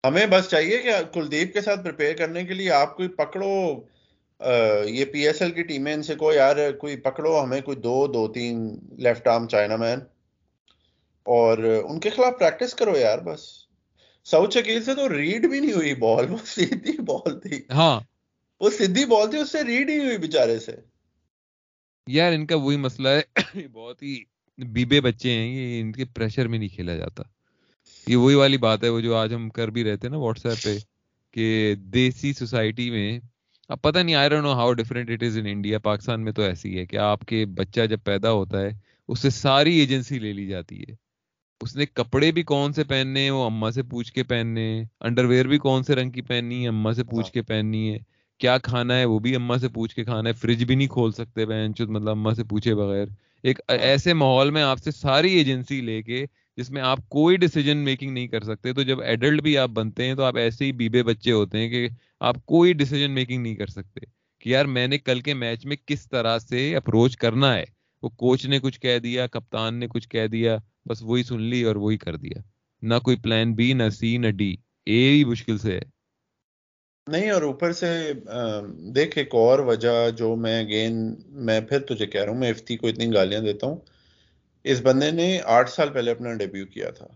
ہمیں بس چاہیے کہ کلدیپ کے ساتھ پریپیئر کرنے کے لیے آپ کوئی پکڑو یہ پی ایس ایل کی ٹیمیں ان سے کو یار کوئی پکڑو ہمیں کوئی دو دو تین لیفٹ آرم چائنا مین اور ان کے خلاف پریکٹس کرو یار بس۔ سعود شکیل سے تو ریڈ بھی نہیں ہوئی بال وہ سیدھی بال تھی۔ ہاں۔ وہ سیدھی بال تھی اس سے ریڈ ہی ہوئی بےچارے سے۔ یار ان کا وہی مسئلہ ہے بہت ہی بیبے بچے ہیں یہ ان کے پریشر میں نہیں کھیلا جاتا۔ یہ وہی والی بات ہے وہ جو آج ہم کر بھی رہتے ہیں نا واٹس ایپ پہ کہ دیسی سوسائٹی میں اب پتہ نہیں I know how different it is in India Pakistan میں تو ایسی ہے کہ آپ کے بچہ جب پیدا ہوتا ہے اس سے ساری ایجنسی لے لی جاتی ہے۔ اس نے کپڑے بھی کون سے پہننے وہ اما سے پوچھ کے پہننے انڈر ویئر بھی کون سے رنگ کی پہننی ہے؟ اما سے پوچھ کے پہننی ہے۔ کیا کھانا ہے وہ بھی اما سے پوچھ کے کھانا ہے فریج بھی نہیں کھول سکتے بہن چود مطلب اما سے پوچھے بغیر۔ ایک ایسے ماحول میں آپ سے ساری ایجنسی لے کے جس میں آپ کوئی ڈیسیجن میکنگ نہیں کر سکتے، تو جب ایڈلٹ بھی آپ بنتے ہیں تو آپ ایسے ہی بیبے بچے ہوتے ہیں کہ آپ کوئی ڈیسیجن میکنگ نہیں کر سکتے کہ یار میں نے کل کے میچ میں کس طرح سے اپروچ کرنا ہے۔ وہ کوچ نے کچھ کہہ دیا، کپتان نے کچھ کہہ دیا، بس وہی سن لی اور وہی کر دیا۔ نہ کوئی پلان بی نہ سی نہ ڈی اے ہی مشکل سے ہے۔ نہیں اور اوپر سے دیکھ ایک اور وجہ جو میں اگین میں پھر تجھے کہہ رہا ہوں میں افتی کو اتنی گالیاں دیتا ہوں۔ اس بندے نے آٹھ سال پہلے اپنا ڈیبیو کیا تھا۔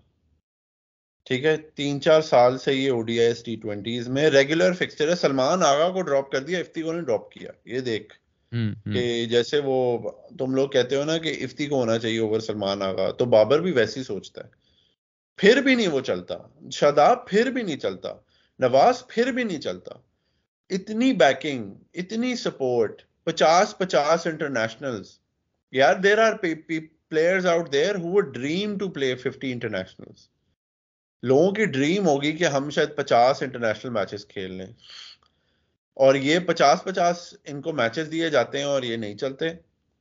ٹھیک ہے تین چار سال سے یہ O D I T twenties میں ریگولر فکسچر ہے۔ سلمان آگا کو ڈراپ کر دیا افتی کو نے ڈراپ کیا۔ یہ دیکھ کہ جیسے وہ تم لوگ کہتے ہو نا کہ افتی کو ہونا چاہیے اوور سلمان آگا تو بابر بھی ویسی سوچتا ہے۔ پھر بھی نہیں وہ چلتا۔ شاداب پھر بھی نہیں چلتا۔ نواز پھر بھی نہیں چلتا۔ اتنی بیکنگ اتنی سپورٹ پچاس پچاس انٹرنیشنل یار there are players out there who dream to play fifty international لوگوں کی ڈریم ہوگی کہ ہم شاید پچاس انٹرنیشنل میچز کھیل لیں۔ اور یہ پچاس پچاس ان کو میچز دیے جاتے ہیں اور یہ نہیں چلتے۔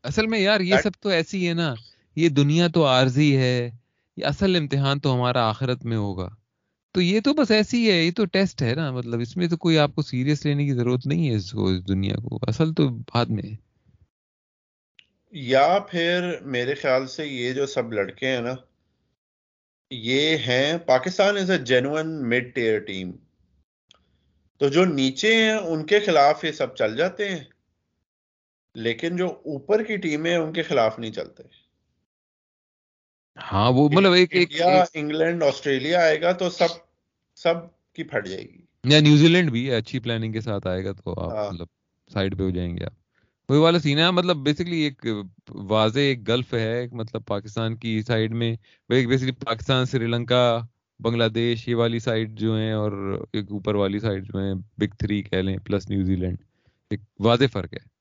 اصل میں یار یہ سب تو ایسی ہے نا یہ دنیا تو عارضی ہے یہ اصل امتحان تو ہمارا آخرت میں ہوگا۔ تو یہ تو بس ایسی ہے یہ تو ٹیسٹ ہے نا مطلب اس میں تو کوئی آپ کو سیریس لینے کی ضرورت نہیں ہے اس کو اس دنیا کو۔ اصل تو بعد میں۔ یا پھر میرے خیال سے یہ جو سب لڑکے ہیں نا یہ ہیں Pakistan is a genuine mid tier team تو جو نیچے ہیں ان کے خلاف یہ سب چل جاتے ہیں۔ لیکن جو اوپر کی ٹیم ہے ان کے خلاف نہیں چلتے۔ ہاں وہ مطلب ایک انگلینڈ آسٹریلیا آئے گا تو سب سب کی پھٹ جائے گی۔ یا نیوزی لینڈ بھی اچھی پلاننگ کے ساتھ آئے گا تو آپ ہاں۔ مطلب سائڈ پہ ہو جائیں گے آپ۔ وہی والا سین ہے مطلب بیسکلی ایک واضح ایک گلف ہے مطلب پاکستان کی سائڈ میں۔ بیسکلی پاکستان سری لنکا بنگلہ دیش یہ والی سائڈ جو ہیں اور ایک اوپر والی سائڈ جو ہیں بگ تھری کہہ لیں پلس نیوزی لینڈ۔ ایک واضح فرق ہے۔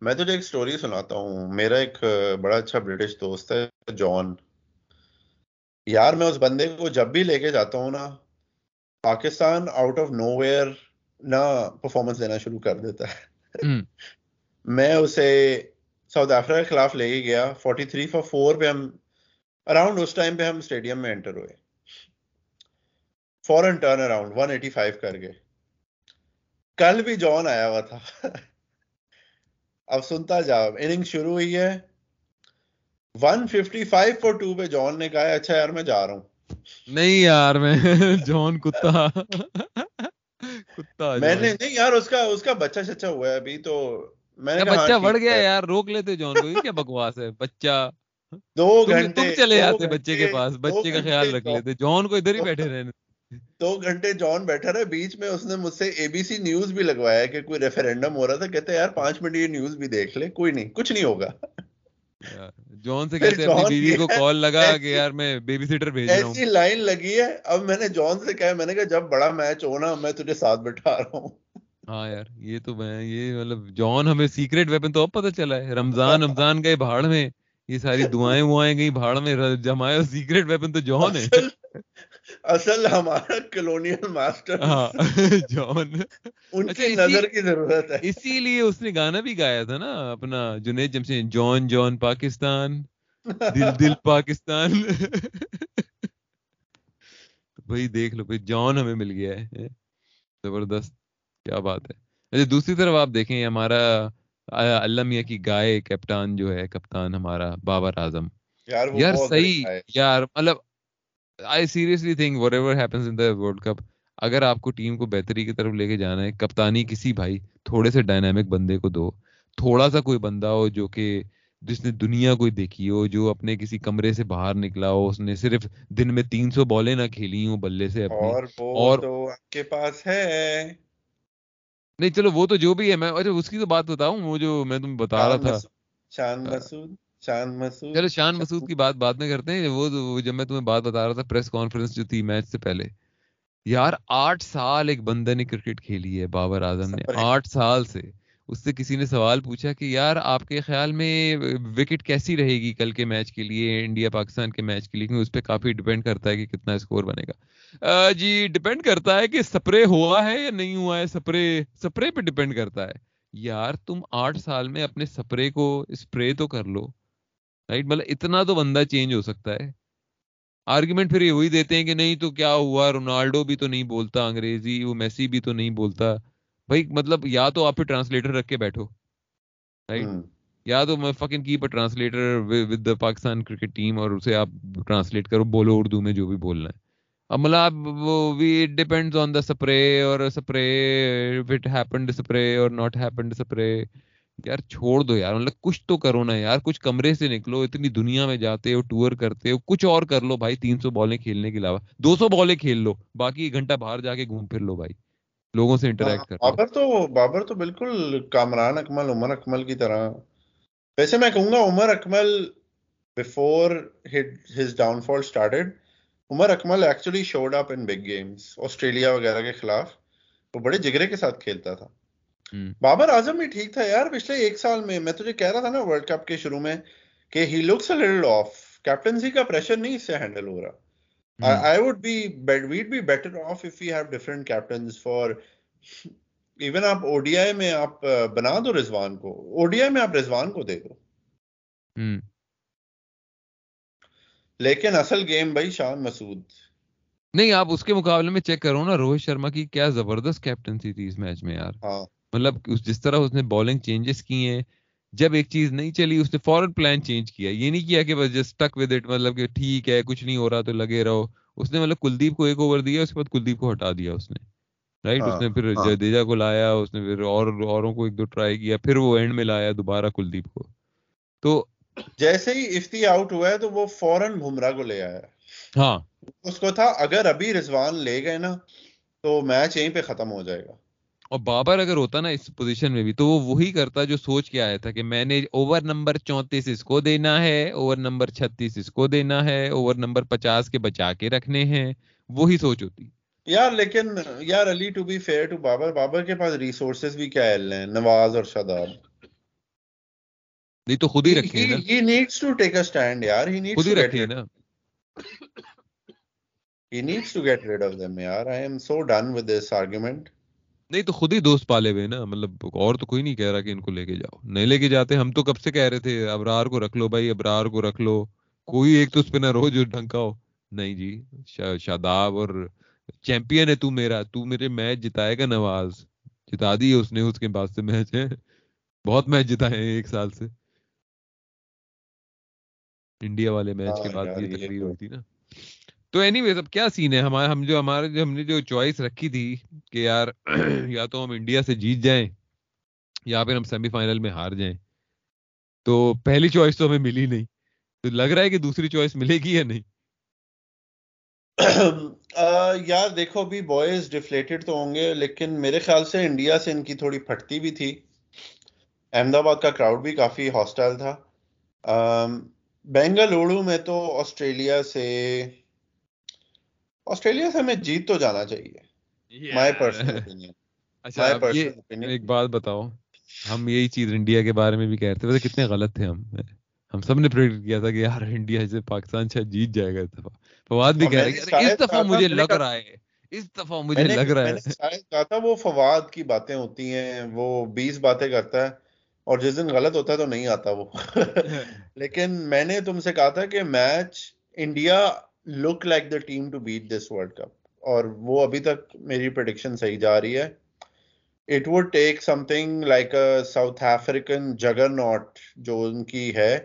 میں تجھے ایک سٹوری سناتا ہوں۔ میرا ایک بڑا اچھا برٹش دوست ہے جان یار میں اس بندے کو جب بھی لے کے جاتا ہوں نا Pakistan out of nowhere نہ پرفارمنس دینا شروع کر دیتا ہے۔ میں اسے ساؤتھ افریقہ کے خلاف لے کے گیا فورٹی تھری فور فور پہ ہم اراؤنڈ اس ٹائم پہ ہم اسٹیڈیم میں انٹر ہوئے۔ فورن turn around one eighty five کر گئے کل بھی جان آیا ہوا تھا۔ [laughs] اب سنتا جا اننگ شروع ہوئی ہے۔ One fifty five for two پہ جان نے کہا اچھا یار میں جا رہا ہوں۔ نہیں یار میں [laughs] جان کتا کتا میں نے نہیں یار اس کا اس کا بچہ چچا ہوا ہے ابھی تو میں نے بچہ ہاں، بڑھ گیا یار؟ روک لیتے جان کو کیا بکواس ہے؟ بچہ۔ دو گھنٹے تم چلے آتے بچے کے پاس بچے کا خیال رکھ لیتے۔ جان کو ادھر ہی بیٹھے رہنے۔ دو گھنٹے جان بیٹھا رہا بیچ میں اس نے مجھ سے اے بی سی نیوز بھی لگوایا کہ کوئی ریفرینڈم ہو رہا تھا کہتے یار پانچ منٹ یہ نیوز بھی دیکھ لے کوئی نہیں کچھ نہیں ہوگا۔ جان سے [laughs] کہتے اپنی بیوی کو کال لگا کہ یار میں بیبی سیٹر بھیج رہا ہوں۔ ایسی لائن لگی ہے۔ اب میں نے جان سے کہا میں نے کہا جب بڑا میچ ہونا میں تجھے ساتھ بٹھا رہا ہوں۔ ہاں یار یہ تو میں یہ مطلب جان ہمیں سیکریٹ ویپن تو اب پتہ چلا ہے۔ رمضان رمضان گئے بھاڑ میں یہ ساری دعائیں وائیں گئی بھاڑ میں جمائے سیکریٹ ویپن تو جان ہے۔ اصل ہمارا کلونیل ماسٹر ہاں [laughs] جان۔ ان کی اچھا، نظر کی ضرورت ہے۔ اسی لیے اس نے گانا بھی گایا تھا نا اپنا جنید جمشید جان جان پاکستان دل دل پاکستان۔ بھائی دیکھ لو بھائی جان ہمیں مل گیا ہے زبردست کیا بات ہے۔ اچھا دوسری طرف آپ دیکھیں ہمارا اللہ میاں کی گائے کیپٹن جو ہے کپتان ہمارا بابر اعظم۔ یار صحیح یار مطلب I seriously think whatever happens in the world cup اگر آپ کو ٹیم کو بہتری کی طرف لے کے جانا ہے کپتانی کسی بھائی تھوڑے سے ڈائنامک بندے کو دو۔ تھوڑا سا کوئی بندہ ہو جو کہ جس نے دنیا کوئی دیکھی ہو جو اپنے کسی کمرے سے باہر نکلا ہو اس نے صرف دن میں تین سو بالیں نہ کھیلی ہوں بلے سے اپنی۔ اور آپ کے پاس ہے۔ نہیں چلو وہ تو جو بھی ہے میں اچھا اس کی تو بات بتاؤں وہ جو میں تم بتا رہا تھا۔ شان مسعود۔ شان مسعود چلو شان مسعود کی بات بعد میں کرتے ہیں۔ وہ جب میں تمہیں بات بتا رہا تھا پریس کانفرنس جو تھی میچ سے پہلے۔ یار آٹھ سال ایک بندے نے کرکٹ کھیلی ہے بابر اعظم نے۔ آٹھ سال سے۔ اس سے کسی نے سوال پوچھا کہ یار آپ کے خیال میں وکٹ کیسی رہے گی کل کے میچ کے لیے انڈیا پاکستان کے میچ کے لیے؟ کیونکہ اس پہ کافی ڈپینڈ کرتا ہے کہ کتنا اسکور بنے گا۔ جی ڈپینڈ کرتا ہے کہ سپرے ہوا ہے یا نہیں ہوا ہے۔ سپرے سپرے پہ ڈپینڈ کرتا ہے۔ یار تم آٹھ سال میں اپنے سپرے کو اسپرے تو کر لو۔ رائٹ مطلب اتنا تو بندہ چینج ہو سکتا ہے۔ آرگیومنٹ پھر یہ وہی دیتے ہیں کہ نہیں تو کیا ہوا؟ رونالڈو بھی تو نہیں بولتا انگریزی وہ میسی بھی تو نہیں بولتا۔ بھائی مطلب یا تو آپ پھر ٹرانسلیٹر رکھ کے بیٹھو۔ رائٹ یا تو میں فکن کی پر translator with the Pakistan cricket team اور اسے آپ ٹرانسلیٹ کرو بولو اردو میں جو بھی بولنا ہے۔ اب مطلب وہ we depends on the spray اور سپرے وٹ ہیپنڈ سپرے اور ناٹ ہیپنڈ سپرے یار چھوڑ دو یار مطلب کچھ تو کرو نا یار کچھ کمرے سے نکلو اتنی دنیا میں جاتے ہو ٹور کرتے ہو کچھ اور کر لو بھائی تین سو بالیں کھیلنے کے علاوہ دو سو بالیں کھیل لو باقی ایک گھنٹہ باہر جا کے گھوم پھر لو بھائی لوگوں سے انٹریکٹ ہاں، بابر تو بابر تو بالکل کامران اکمل عمر اکمل کی طرح۔ ویسے میں کہوں گا Umar Akmal before his downfall started Umar Akmal actually should up in big games Australia وغیرہ کے خلاف وہ بڑے جگرے کے ساتھ کھیلتا تھا۔ بابر اعظم بھی ٹھیک تھا یار پچھلے ایک سال میں میں تجھے کہہ رہا تھا نا ورلڈ کپ کے شروع میں کہ ہی لکس آف کیپٹنسی کا پریشر نہیں اس سے ہینڈل ہو رہا۔ I would be we'd be better off if we have different captains for even آپ اوڈی آئی میں آپ بنا دو رضوان کو۔ اوڈی آئی میں آپ رضوان کو دے دو۔ لیکن اصل گیم بھائی شان مسعود۔ نہیں آپ اس کے مقابلے میں چیک کرو نا روہت شرما کی کیا زبردست کیپٹنسی تھی اس میچ میں یار۔ ہاں۔ مطلب جس طرح اس نے بالنگ چینجز کی ہیں جب ایک چیز نہیں چلی اس نے فورن پلان چینج کیا۔ یہ نہیں کیا کہ بس جسٹ ٹک ود اٹ مطلب کہ ٹھیک ہے کچھ نہیں ہو رہا تو لگے رہو۔ اس نے مطلب کلدیپ کو ایک اوور دیا اس کے بعد کلدیپ کو ہٹا دیا اس نے۔ رائٹ اس ہاں، نے پھر ہاں۔ جدیجا کو لایا اس نے پھر اور اوروں کو ایک دو ٹرائی کیا پھر وہ اینڈ میں لایا دوبارہ کلدیپ کو۔ تو جیسے ہی افتی آؤٹ ہوا ہے تو وہ فوراً بمراہ کو لے آیا۔ ہاں۔ اس کو تھا اگر ابھی رضوان لے گئے نا تو میچ یہیں پہ ختم ہو جائے گا۔ اور بابر اگر ہوتا نا اس پوزیشن میں بھی تو وہ وہی کرتا جو سوچ کے آیا تھا کہ میں نے اوور نمبر چونتیس اس کو دینا ہے اوور نمبر چھتیس اس کو دینا ہے اوور نمبر پچاس کے بچا کے رکھنے ہیں وہی سوچ ہوتی۔ یار لیکن یار Ali to be fair to Babar Babar کے پاس ریسورسز بھی کیا ہیں نواز اور شاداب۔ نہیں تو خود ہی رکھے نا۔ he needs to take a stand یار he needs خود ہی رکھے نا۔ He needs to get rid of them یار I am so done with this argument نہیں تو خود ہی دوست پالے ہوئے نا مطلب اور تو کوئی نہیں کہہ رہا کہ ان کو لے کے جاؤ۔ نہیں لے کے جاتے ہم تو کب سے کہہ رہے تھے ابرار کو رکھ لو بھائی ابرار کو رکھ لو۔ کوئی ایک تو اس پہ نہ رو جو ڈھنگ کا ہو۔ نہیں جی شا- شاداب اور چیمپئن ہے تو میرا تو میرے میچ جتائے گا نواز۔ جتا دی اس نے اس کے بعد سے میچ ہے۔ بہت میچ جتائے ہیں ایک سال سے۔ انڈیا والے میچ ہاں کے بعد یہ تقریر تھی نا۔ تو اینی ویز اب کیا سین ہے؟ ہمارا ہم جو ہمارے جو ہم نے جو چوائس رکھی تھی کہ یار [clears throat] یا تو ہم انڈیا سے جیت جائیں یا پھر ہم سیمی فائنل میں ہار جائیں۔ تو پہلی چوائس تو ہمیں ملی نہیں۔ تو لگ رہا ہے کہ دوسری چوائس ملے گی یا نہیں؟ [clears throat] یار دیکھو، ابھی بوائز ڈفلیٹڈ تو ہوں گے، لیکن میرے خیال سے انڈیا سے ان کی تھوڑی پھٹتی بھی تھی۔ احمد آباد کا کراؤڈ بھی کافی ہاسٹائل تھا۔ بینگلورو میں تو آسٹریلیا سے آسٹریلیا سے ہمیں جیت تو جانا چاہیے۔ مائی پرسنل اچھا ایک بات بتاؤ ہم یہی چیز انڈیا کے بارے میں بھی کہتے تھے ویسے کتنے غلط تھے ہم۔ ہم سب نے پریڈکٹ کیا تھا کہ یار انڈیا سے پاکستان شاید جیت جائے گا۔ اس دفعہ فواد بھی کہہ رہے اس دفعہ مجھے لگ رہا ہے اس دفعہ مجھے لگ رہا ہے۔ شاید کہا تھا وہ فواد کی باتیں ہوتی ہیں وہ بیس باتیں کرتا ہے اور جس دن غلط ہوتا ہے تو نہیں آتا وہ۔ [laughs] لیکن میں نے تم سے کہا تھا کہ match India look like the team to beat this world cup اور وہ ابھی تک میری پرڈکشن صحیح جا رہی ہے۔ It would take something like South African جگر ناٹ جو ان کی ہے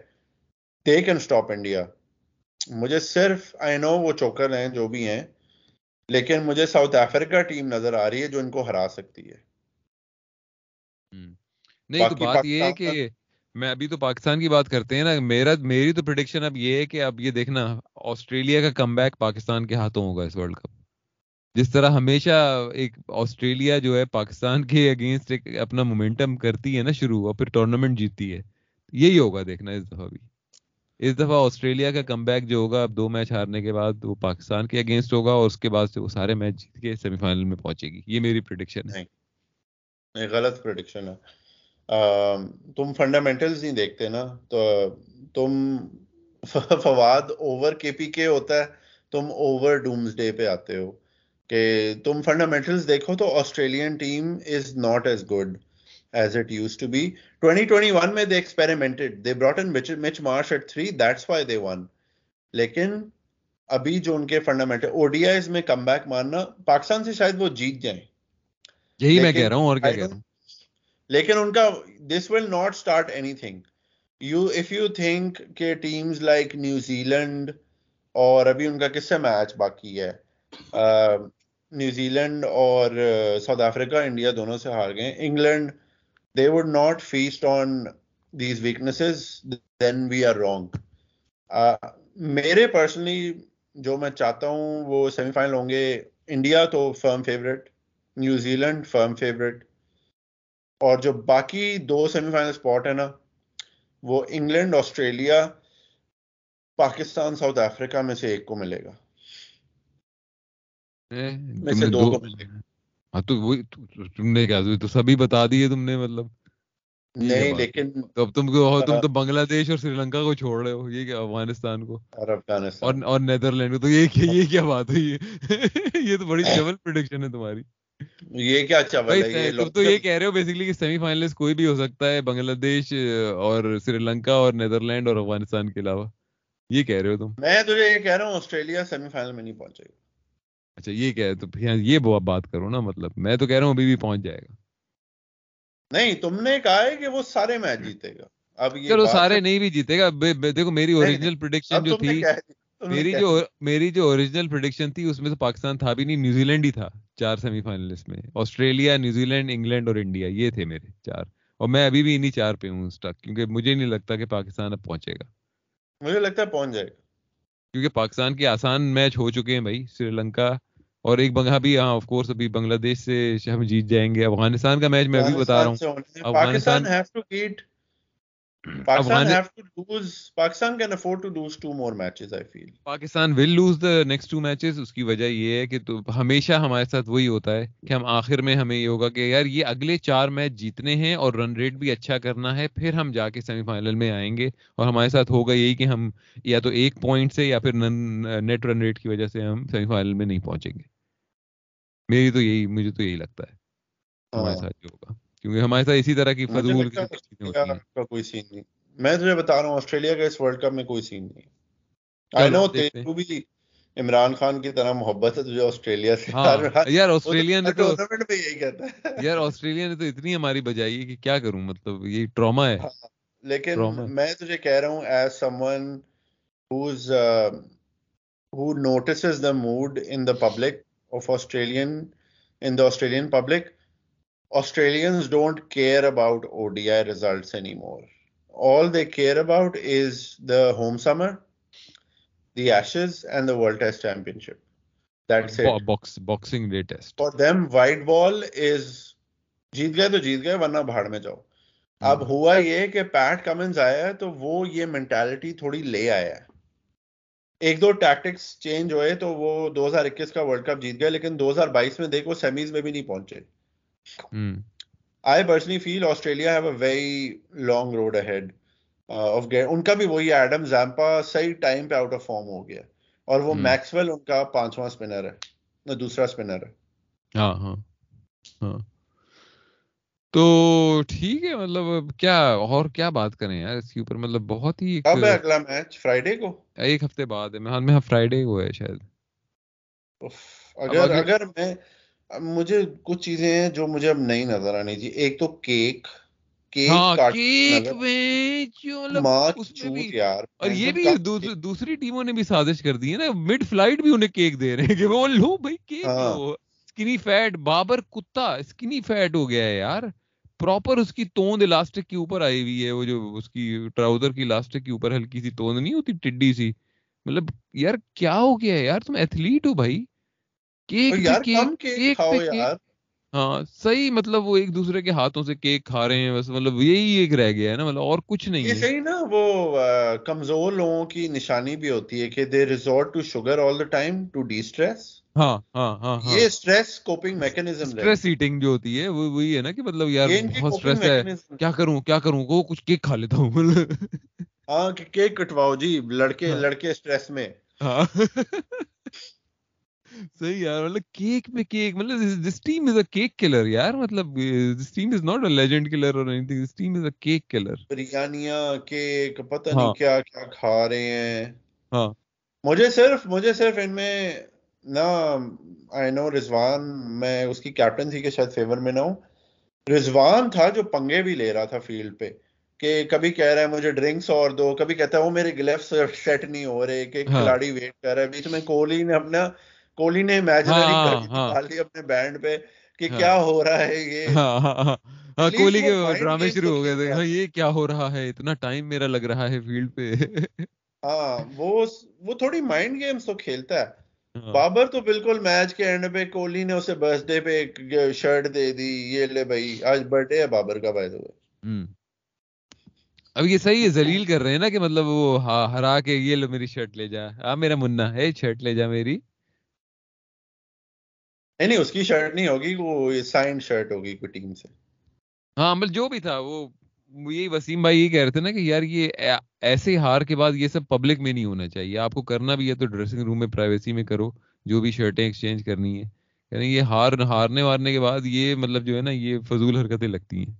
دے کین اسٹاپ انڈیا مجھے صرف آئی نو وہ چوکر ہیں جو بھی ہیں لیکن مجھے ساؤتھ افریقہ ٹیم نظر آ رہی ہے جو ان کو ہرا سکتی ہے۔ نہیں تو بات یہ ہے کہ میں ابھی تو پاکستان کی بات کرتے ہیں نا، میرا، میری تو پریڈکشن اب یہ ہے کہ اب یہ دیکھنا، آسٹریلیا کا کم بیک پاکستان کے ہاتھوں ہوگا اس ورلڈ کپ جس طرح ہمیشہ ایک آسٹریلیا جو ہے پاکستان کے اگینسٹ ایک اپنا مومنٹم کرتی ہے نا شروع، اور پھر ٹورنامنٹ جیتتی ہے۔ یہی ہوگا دیکھنا اس دفعہ بھی۔ اس دفعہ آسٹریلیا کا کم بیک جو ہوگا، اب دو میچ ہارنے کے بعد وہ پاکستان کے اگینسٹ ہوگا، اور اس کے بعد سے وہ سارے میچ جیت کے سیمی فائنل میں پہنچے گی۔ یہ میری پریڈکشن ہے۔ نہیں غلط پرڈکشن ہے۔ تم فنڈامنٹلز نہیں دیکھتے نا؟ تو تم [laughs] فواد اوور کے پی کے ہوتا ہے تم اوور ڈومز ڈے پہ آتے ہو۔ کہ تم فنڈامنٹلز دیکھو تو Australian team is not as good as it used to be 2021 میں they experimented they brought in Mitch Marsh at 3 that's why they won لیکن ابھی جو ان کے فنڈامنٹل او ڈی آئیز میں کم بیک مارنا پاکستان سے شاید وہ جیت جائیں۔ یہی میں کہہ رہا ہوں اور کیا کہہ رہا ہوں؟ لیکن ان کا this will not start anything you if you think کہ ٹیمز لائک نیوزی لینڈ اور ابھی ان کا کس سے میچ باقی ہے؟ نیوزی لینڈ اور ساؤتھ افریقہ انڈیا دونوں سے ہار گئے. England they would not feast on these weaknesses then we are wrong میرے پرسنلی جو میں چاہتا ہوں وہ سیمی فائنل ہوں گے. انڈیا تو firm favourite New Zealand firm favourite اور جو باقی دو سیمی فائنل اسپاٹ ہے نا وہ England Australia Pakistan South Africa میں سے ایک کو ملے گا۔ اے، میں تم سے نے دو دو کو ملے گا۔ ہاں تو تو- تم نے کیا تو سبھی بتا دیے تم نے مطلب۔ نہیں؟ لیکن تو اب تم کو تم۔ تو بنگلہ دیش اور سری لنکا کو چھوڑ رہے ہو یہ کیا افغانستان کو؟ اور افغانستان۔ اور نیدرلینڈ کو تو یہ کیا یہ کیا بات ہوئی؟ [laughs] یہ تو بڑی [laughs] ڈبل پریڈکشن ہے تمہاری۔ یہ کیا چاول بھائی ہے یہ تم تو یہ کہہ رہے ہو بیسیکلی کہ سیمی فائنلسٹ کوئی بھی ہو سکتا ہے بنگلہ دیش اور سری لنکا اور نیدرلینڈ اور افغانستان کے علاوہ۔ یہ کہہ رہے ہو تم۔ میں تجھے یہ کہہ رہا ہوں آسٹریلیا سیمی فائنل میں نہیں پہنچے گا۔ اچھا یہ کہہ رہے تو یہ بات کرو نا مطلب میں تو کہہ رہا ہوں ابھی بھی پہنچ جائے گا۔ نہیں تم نے کہا ہے کہ وہ سارے میچ جیتے گا۔ اب یہ چلو سارے نہیں بھی جیتے گا۔ دیکھو میری اوریجنل پریڈکشن اب جو تھی میری جو۔ میری جو اوریجنل پریڈکشن تھی اس میں سے پاکستان تھا بھی نہیں نیوزی لینڈ ہی تھا چار سیمی فائنلسٹ میں۔ آسٹریلیا نیوزی لینڈ انگلینڈ اور انڈیا یہ تھے میرے چار۔ اور میں ابھی بھی انہی چار پہ ہوں اسٹک کیونکہ مجھے نہیں لگتا کہ پاکستان اب پہنچے گا۔ مجھے لگتا ہے پہنچ جائے گا۔ کیونکہ پاکستان کے آسان میچ ہو چکے ہیں بھائی سری لنکا اور ایک بنگا بھی ہاں آف کورس ابھی بنگلہ دیش سے ہم جیت جائیں گے۔ افغانستان کا میچ میں ابھی بتا رہا ہوں۔ Afghanistan Pakistan have to lose. Pakistan can afford to lose two more matches. I feel. Pakistan will lose the next two matches اس کی وجہ یہ ہے کہ تو ہمیشہ ہمارے ساتھ وہی ہوتا ہے کہ ہم آخر میں ہمیں یہ ہوگا کہ یار یہ اگلے چار میچ جیتنے ہیں اور رن ریٹ بھی اچھا کرنا ہے پھر ہم جا کے سیمی فائنل میں آئیں گے اور ہمارے ساتھ ہوگا یہی کہ ہم یا تو ایک پوائنٹ سے یا پھر نیٹ رن ریٹ کی وجہ سے ہم سیمی فائنل میں نہیں پہنچیں گے میری تو یہی مجھے تو یہی لگتا ہے ہمارے۔ ساتھ جو ہوگا کیونکہ ہمارے ساتھ اسی طرح کی فضول کا کوئی سین نہیں۔ میں تجھے بتا رہا ہوں آسٹریلیا کا اس ورلڈ کپ میں کوئی سین نہیں۔ آئی نو کو بھی عمران خان کی طرح محبت ہے تجھے آسٹریلیا سے ہاں یار آسٹریلیا نے تو ٹورنامنٹ میں یہی کہتا ہے۔ یار آسٹریلیا نے تو اتنی ہماری بجائی ہے کہ کیا کروں؟ مطلب یہ ٹراما ہے۔ ہاں، لیکن. میں تجھے کہہ رہا ہوں as someone uh, who notices the mood in the public of Australian in the Australian public, Australians don't care about ODI results anymore. All they care about is the home summer, the Ashes, and the World Test Championship. That's it. Box boxing day test For them, white ball is جیت گئے تو جیت گئے ورنہ بھاڑ میں جاؤ اب ہوا یہ کہ پیٹ کمنز آیا ہے تو وہ یہ مینٹالٹی تھوڑی لے آیا ہے ایک دو ٹیکٹکس چینج ہوئے تو وہ دو ہزار اکیس کا ورلڈ کپ جیت گئے لیکن دو ہزار بائیس میں دیکھو سیمیز میں بھی نہیں پہنچے I personally feel Australia have a very long road ahead of ان کا بھی وہی ایڈم زیمپا صحیح ٹائم پہ آؤٹ آف فارم ہو گیا اور وہ. میکسویل ان کا پانچواں اسپنر ہے دوسرا اسپنر ہے ہاں ہاں ہاں تو ٹھیک ہے مطلب کیا اور کیا بات کریں یار اس کے اوپر؟ مطلب بہت ہی کب ہے اگلا میچ فرائیڈے کو؟ ایک ہفتے بعد ہے میں فرائیڈے کو ہے شاید۔ اگر اگر- میں مجھے کچھ چیزیں ہیں جو مجھے اب نہیں نظر آنی چاہیے ایک تو کیک ہاں مطلب اور یہ بھی دوسری ٹیموں نے بھی سازش کر دی ہے نا۔ مڈ فلائٹ بھی انہیں کیک دے رہے ہیں کہ وہ [laughs] لو بھائی کیک ہاں۔ لو۔ اسکنی فیٹ بابر کتا اسکنی فیٹ ہو گیا ہے یار۔ پراپر اس کی توند الاسٹک کے اوپر آئی ہوئی ہے۔ وہ جو اس کی ٹراؤزر کی الاسٹک کے اوپر ہلکی سی توند نہیں ہوتی ٹڈی سی۔ مطلب یار کیا ہو گیا ہے یار؟ تم ایتھلیٹ ہو بھائی۔ کیک کیک ہاں صحیح مطلب وہ ایک دوسرے کے ہاتھوں سے کیک کھا رہے ہیں بس مطلب یہی ایک رہ گیا ہے نا مطلب اور کچھ نہیں یہ ہے۔ صحیح نا وہ کمزور لوگوں کی نشانی بھی ہوتی ہے کہ they resort to sugar all the time to destress ہاں ہاں ہاں۔ یہ stress coping mechanism stress eating جو ہوتی ہے وہ وہی ہے نا کہ مطلب یار بہت اسٹریس ہے۔ کیا کروں کیا کروں؟ وہ کچھ کیک کھا لیتا ہوں۔ ہاں کہ کیک کٹواؤ جی لڑکے ہاں۔ لڑکے اسٹریس میں۔ ہاں۔ صحیح یار مطلب کیک پہ کیک مطلب this team is a cake killer یار مطلب this team is not a legend killer اور anything this team is a cake killer بریانیاں cake پتہ ہاں۔ نہیں کیا کیا کھا رہے ہیں ہاں مجھے صرف مجھے صرف ان میں نہ آئی نو رضوان میں اس کی کیپٹنسی کے شاید فیور میں نہ ہوں رضوان تھا جو پنگے بھی لے رہا تھا فیلڈ پہ کہ کبھی کہہ رہا ہے مجھے ڈرنکس اور دو کبھی کہتا ہے وہ میرے گلیفس سیٹ نہیں ہو رہے کہ ہاں۔ کھلاڑی ویٹ کر رہا ہے بیچ میں کوہلی نے اپنا کوہلی نے امیجنری ہاں، گھڑی ہاں۔ نکال لی اپنے بینڈ پہ کہ ہاں۔ کیا ہو رہا ہے یہ ہاں ہاں ہاں ہاں کوہلی وہ کے ڈرامے شروع ہو گئے تھے ہاں۔ یہ کیا ہو رہا ہے اتنا ٹائم میرا لگ رہا ہے فیلڈ پہ ہاں وہ وہ تھوڑی مائنڈ گیمز تو کھیلتا ہے ہاں۔ بابر تو بالکل میچ کے اینڈ پہ کوہلی نے اسے برتھ ڈے پہ ایک شرٹ دے دی یہ لے بھائی آج برتھ ڈے ہے بابر کا بائی ہوئے۔ اب یہ صحیح ہے ذلیل کر رہے ہیں نا کہ مطلب وہ ہرا کے یہ لو میری شرٹ لے جا آ میرا منا ہے شرٹ لے جا میری نہیں نہیں اس کی شرٹ نہیں ہوگی وہ سائن شرٹ ہوگی کوئی ٹیم سے۔ ہاں مطلب جو بھی تھا وہ یہی وسیم بھائی یہ کہہ رہے تھے نا کہ یار یہ ایسے ہار کے بعد یہ سب پبلک میں نہیں ہونا چاہیے۔ آپ کو کرنا بھی ہے تو ڈریسنگ روم میں پرائیویسی میں کرو جو بھی شرٹیں ایکسچینج کرنی ہے یعنی یہ ہار ہارنے وارنے کے بعد یہ مطلب جو ہے نا یہ فضول حرکتیں لگتی ہیں۔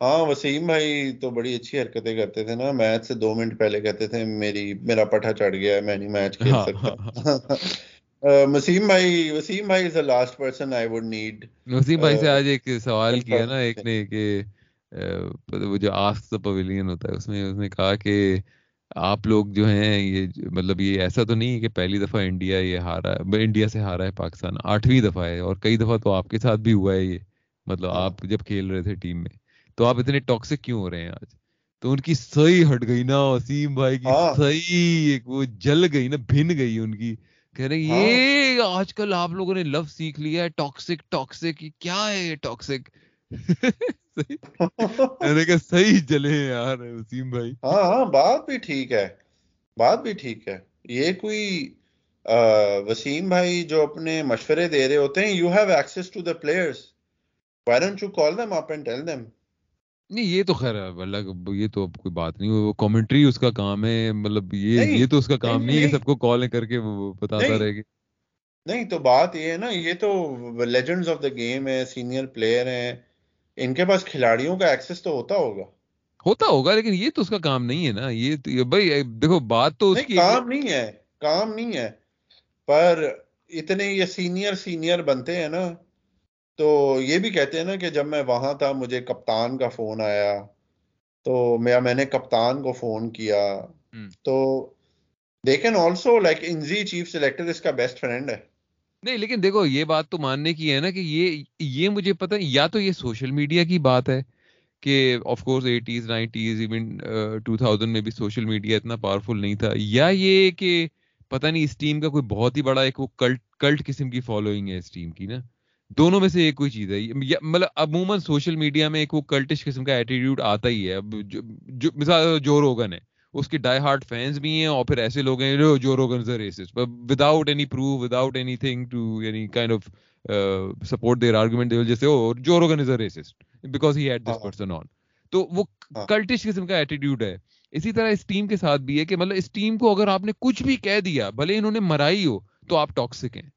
ہاں وسیم بھائی تو بڑی اچھی حرکتیں کرتے تھے نا۔ میچ سے دو منٹ پہلے کہتے تھے میری میرا پٹھا چڑھ گیا ہے میں نہیں میچ کھیل ہاں، سکتا۔ Uh, [laughs] وسیم بھائی وسیم بھائی is the last person I would need Wasim بھائی سے آج ایک سوال کیا نا ایک. نے کہ وہ جو آسک دا پویلین ہوتا ہے اس میں اس نے کہا کہ آپ لوگ جو ہیں یہ مطلب یہ ایسا تو نہیں ہے کہ پہلی دفعہ انڈیا یہ ہارا ہے انڈیا سے ہارا ہے پاکستان آٹھویں دفعہ ہے اور کئی دفعہ تو آپ کے ساتھ بھی ہوا ہے یہ مطلب۔ آپ جب کھیل رہے تھے ٹیم میں تو آپ اتنے ٹاکسک کیوں ہو رہے ہیں آج تو ان کی صحیح ہٹ گئی نا وسیم بھائی کی۔ صحیح ایک وہ جل گئی نا بھن گئی ان کی کہہ رہے ہاں۔ یہ آج کل آپ لوگوں نے لفظ سیکھ لیا ہے ٹاکسک ٹاکسک کیا ہے یہ ٹاکسک [laughs] صحیح۔ چلے ہیں یار وسیم بھائی۔ ہاں ہاں بات بھی ٹھیک ہے بات بھی ٹھیک ہے۔ یہ کوئی وسیم بھائی جو اپنے مشورے دے رہے ہوتے ہیں you have access to the players why don't you call them up and tell them نہیں یہ تو خیر اللہ یہ تو اب کوئی بات نہیں وہ کامنٹری اس کا کام ہے مطلب یہ یہ تو اس کا کام نہیں، ہے۔ سب کو کال کر کے بتاتا۔ رہے گا نہیں تو بات یہ ہے نا یہ تو لیجنڈز آف دا گیم ہے سینئر پلیئر ہیں ان کے پاس کھلاڑیوں کا ایکسس تو ہوتا ہوگا ہوتا ہوگا لیکن یہ تو اس کا کام نہیں ہے نا یہ بھائی دیکھو بات تو اس نہیں کی کام نہیں ہے کام نہیں ہے پر اتنے یہ سینئر سینئر بنتے ہیں نا تو یہ بھی کہتے ہیں نا کہ جب میں وہاں تھا مجھے کپتان کا فون آیا۔ تو میں میں نے کپتان کو فون کیا۔ تو they can also like Inzi chief selector اس کا بیسٹ فرینڈ ہے۔ نہیں لیکن دیکھو یہ بات تو ماننے کی ہے نا کہ یہ یہ مجھے پتہ یا تو یہ سوشل میڈیا کی بات ہے کہ of course eighties nineties even two thousand میں بھی سوشل میڈیا اتنا پاورفل نہیں تھا۔ یا یہ کہ پتہ نہیں اس ٹیم کا کوئی بہت ہی بڑا ایک وہ کلٹ کلٹ قسم کی فالوئنگ ہے اس ٹیم کی نا۔ دونوں میں سے ایک کوئی چیز ہے۔ مطلب عموماً سوشل میڈیا میں ایک وہ کلٹش قسم کا ایٹیٹیوڈ آتا ہی ہے۔ جو- مثال جو روگن ہے اس کے ڈائی ہارٹ فینس بھی ہیں اور پھر ایسے لوگ ہیں جو Joe Rogan is racist without any proof without anything to یعنی kind of support their argument they جیسے او Joe Rogan is racist because he had this. Person on تو وہ۔ کلٹش قسم کا ایٹیٹیوڈ ہے۔ اسی طرح اس ٹیم کے ساتھ بھی ہے کہ مطلب اس ٹیم کو اگر آپ نے کچھ بھی کہہ دیا بھلے انہوں نے مرائی ہو تو آپ ٹاکسک ہیں۔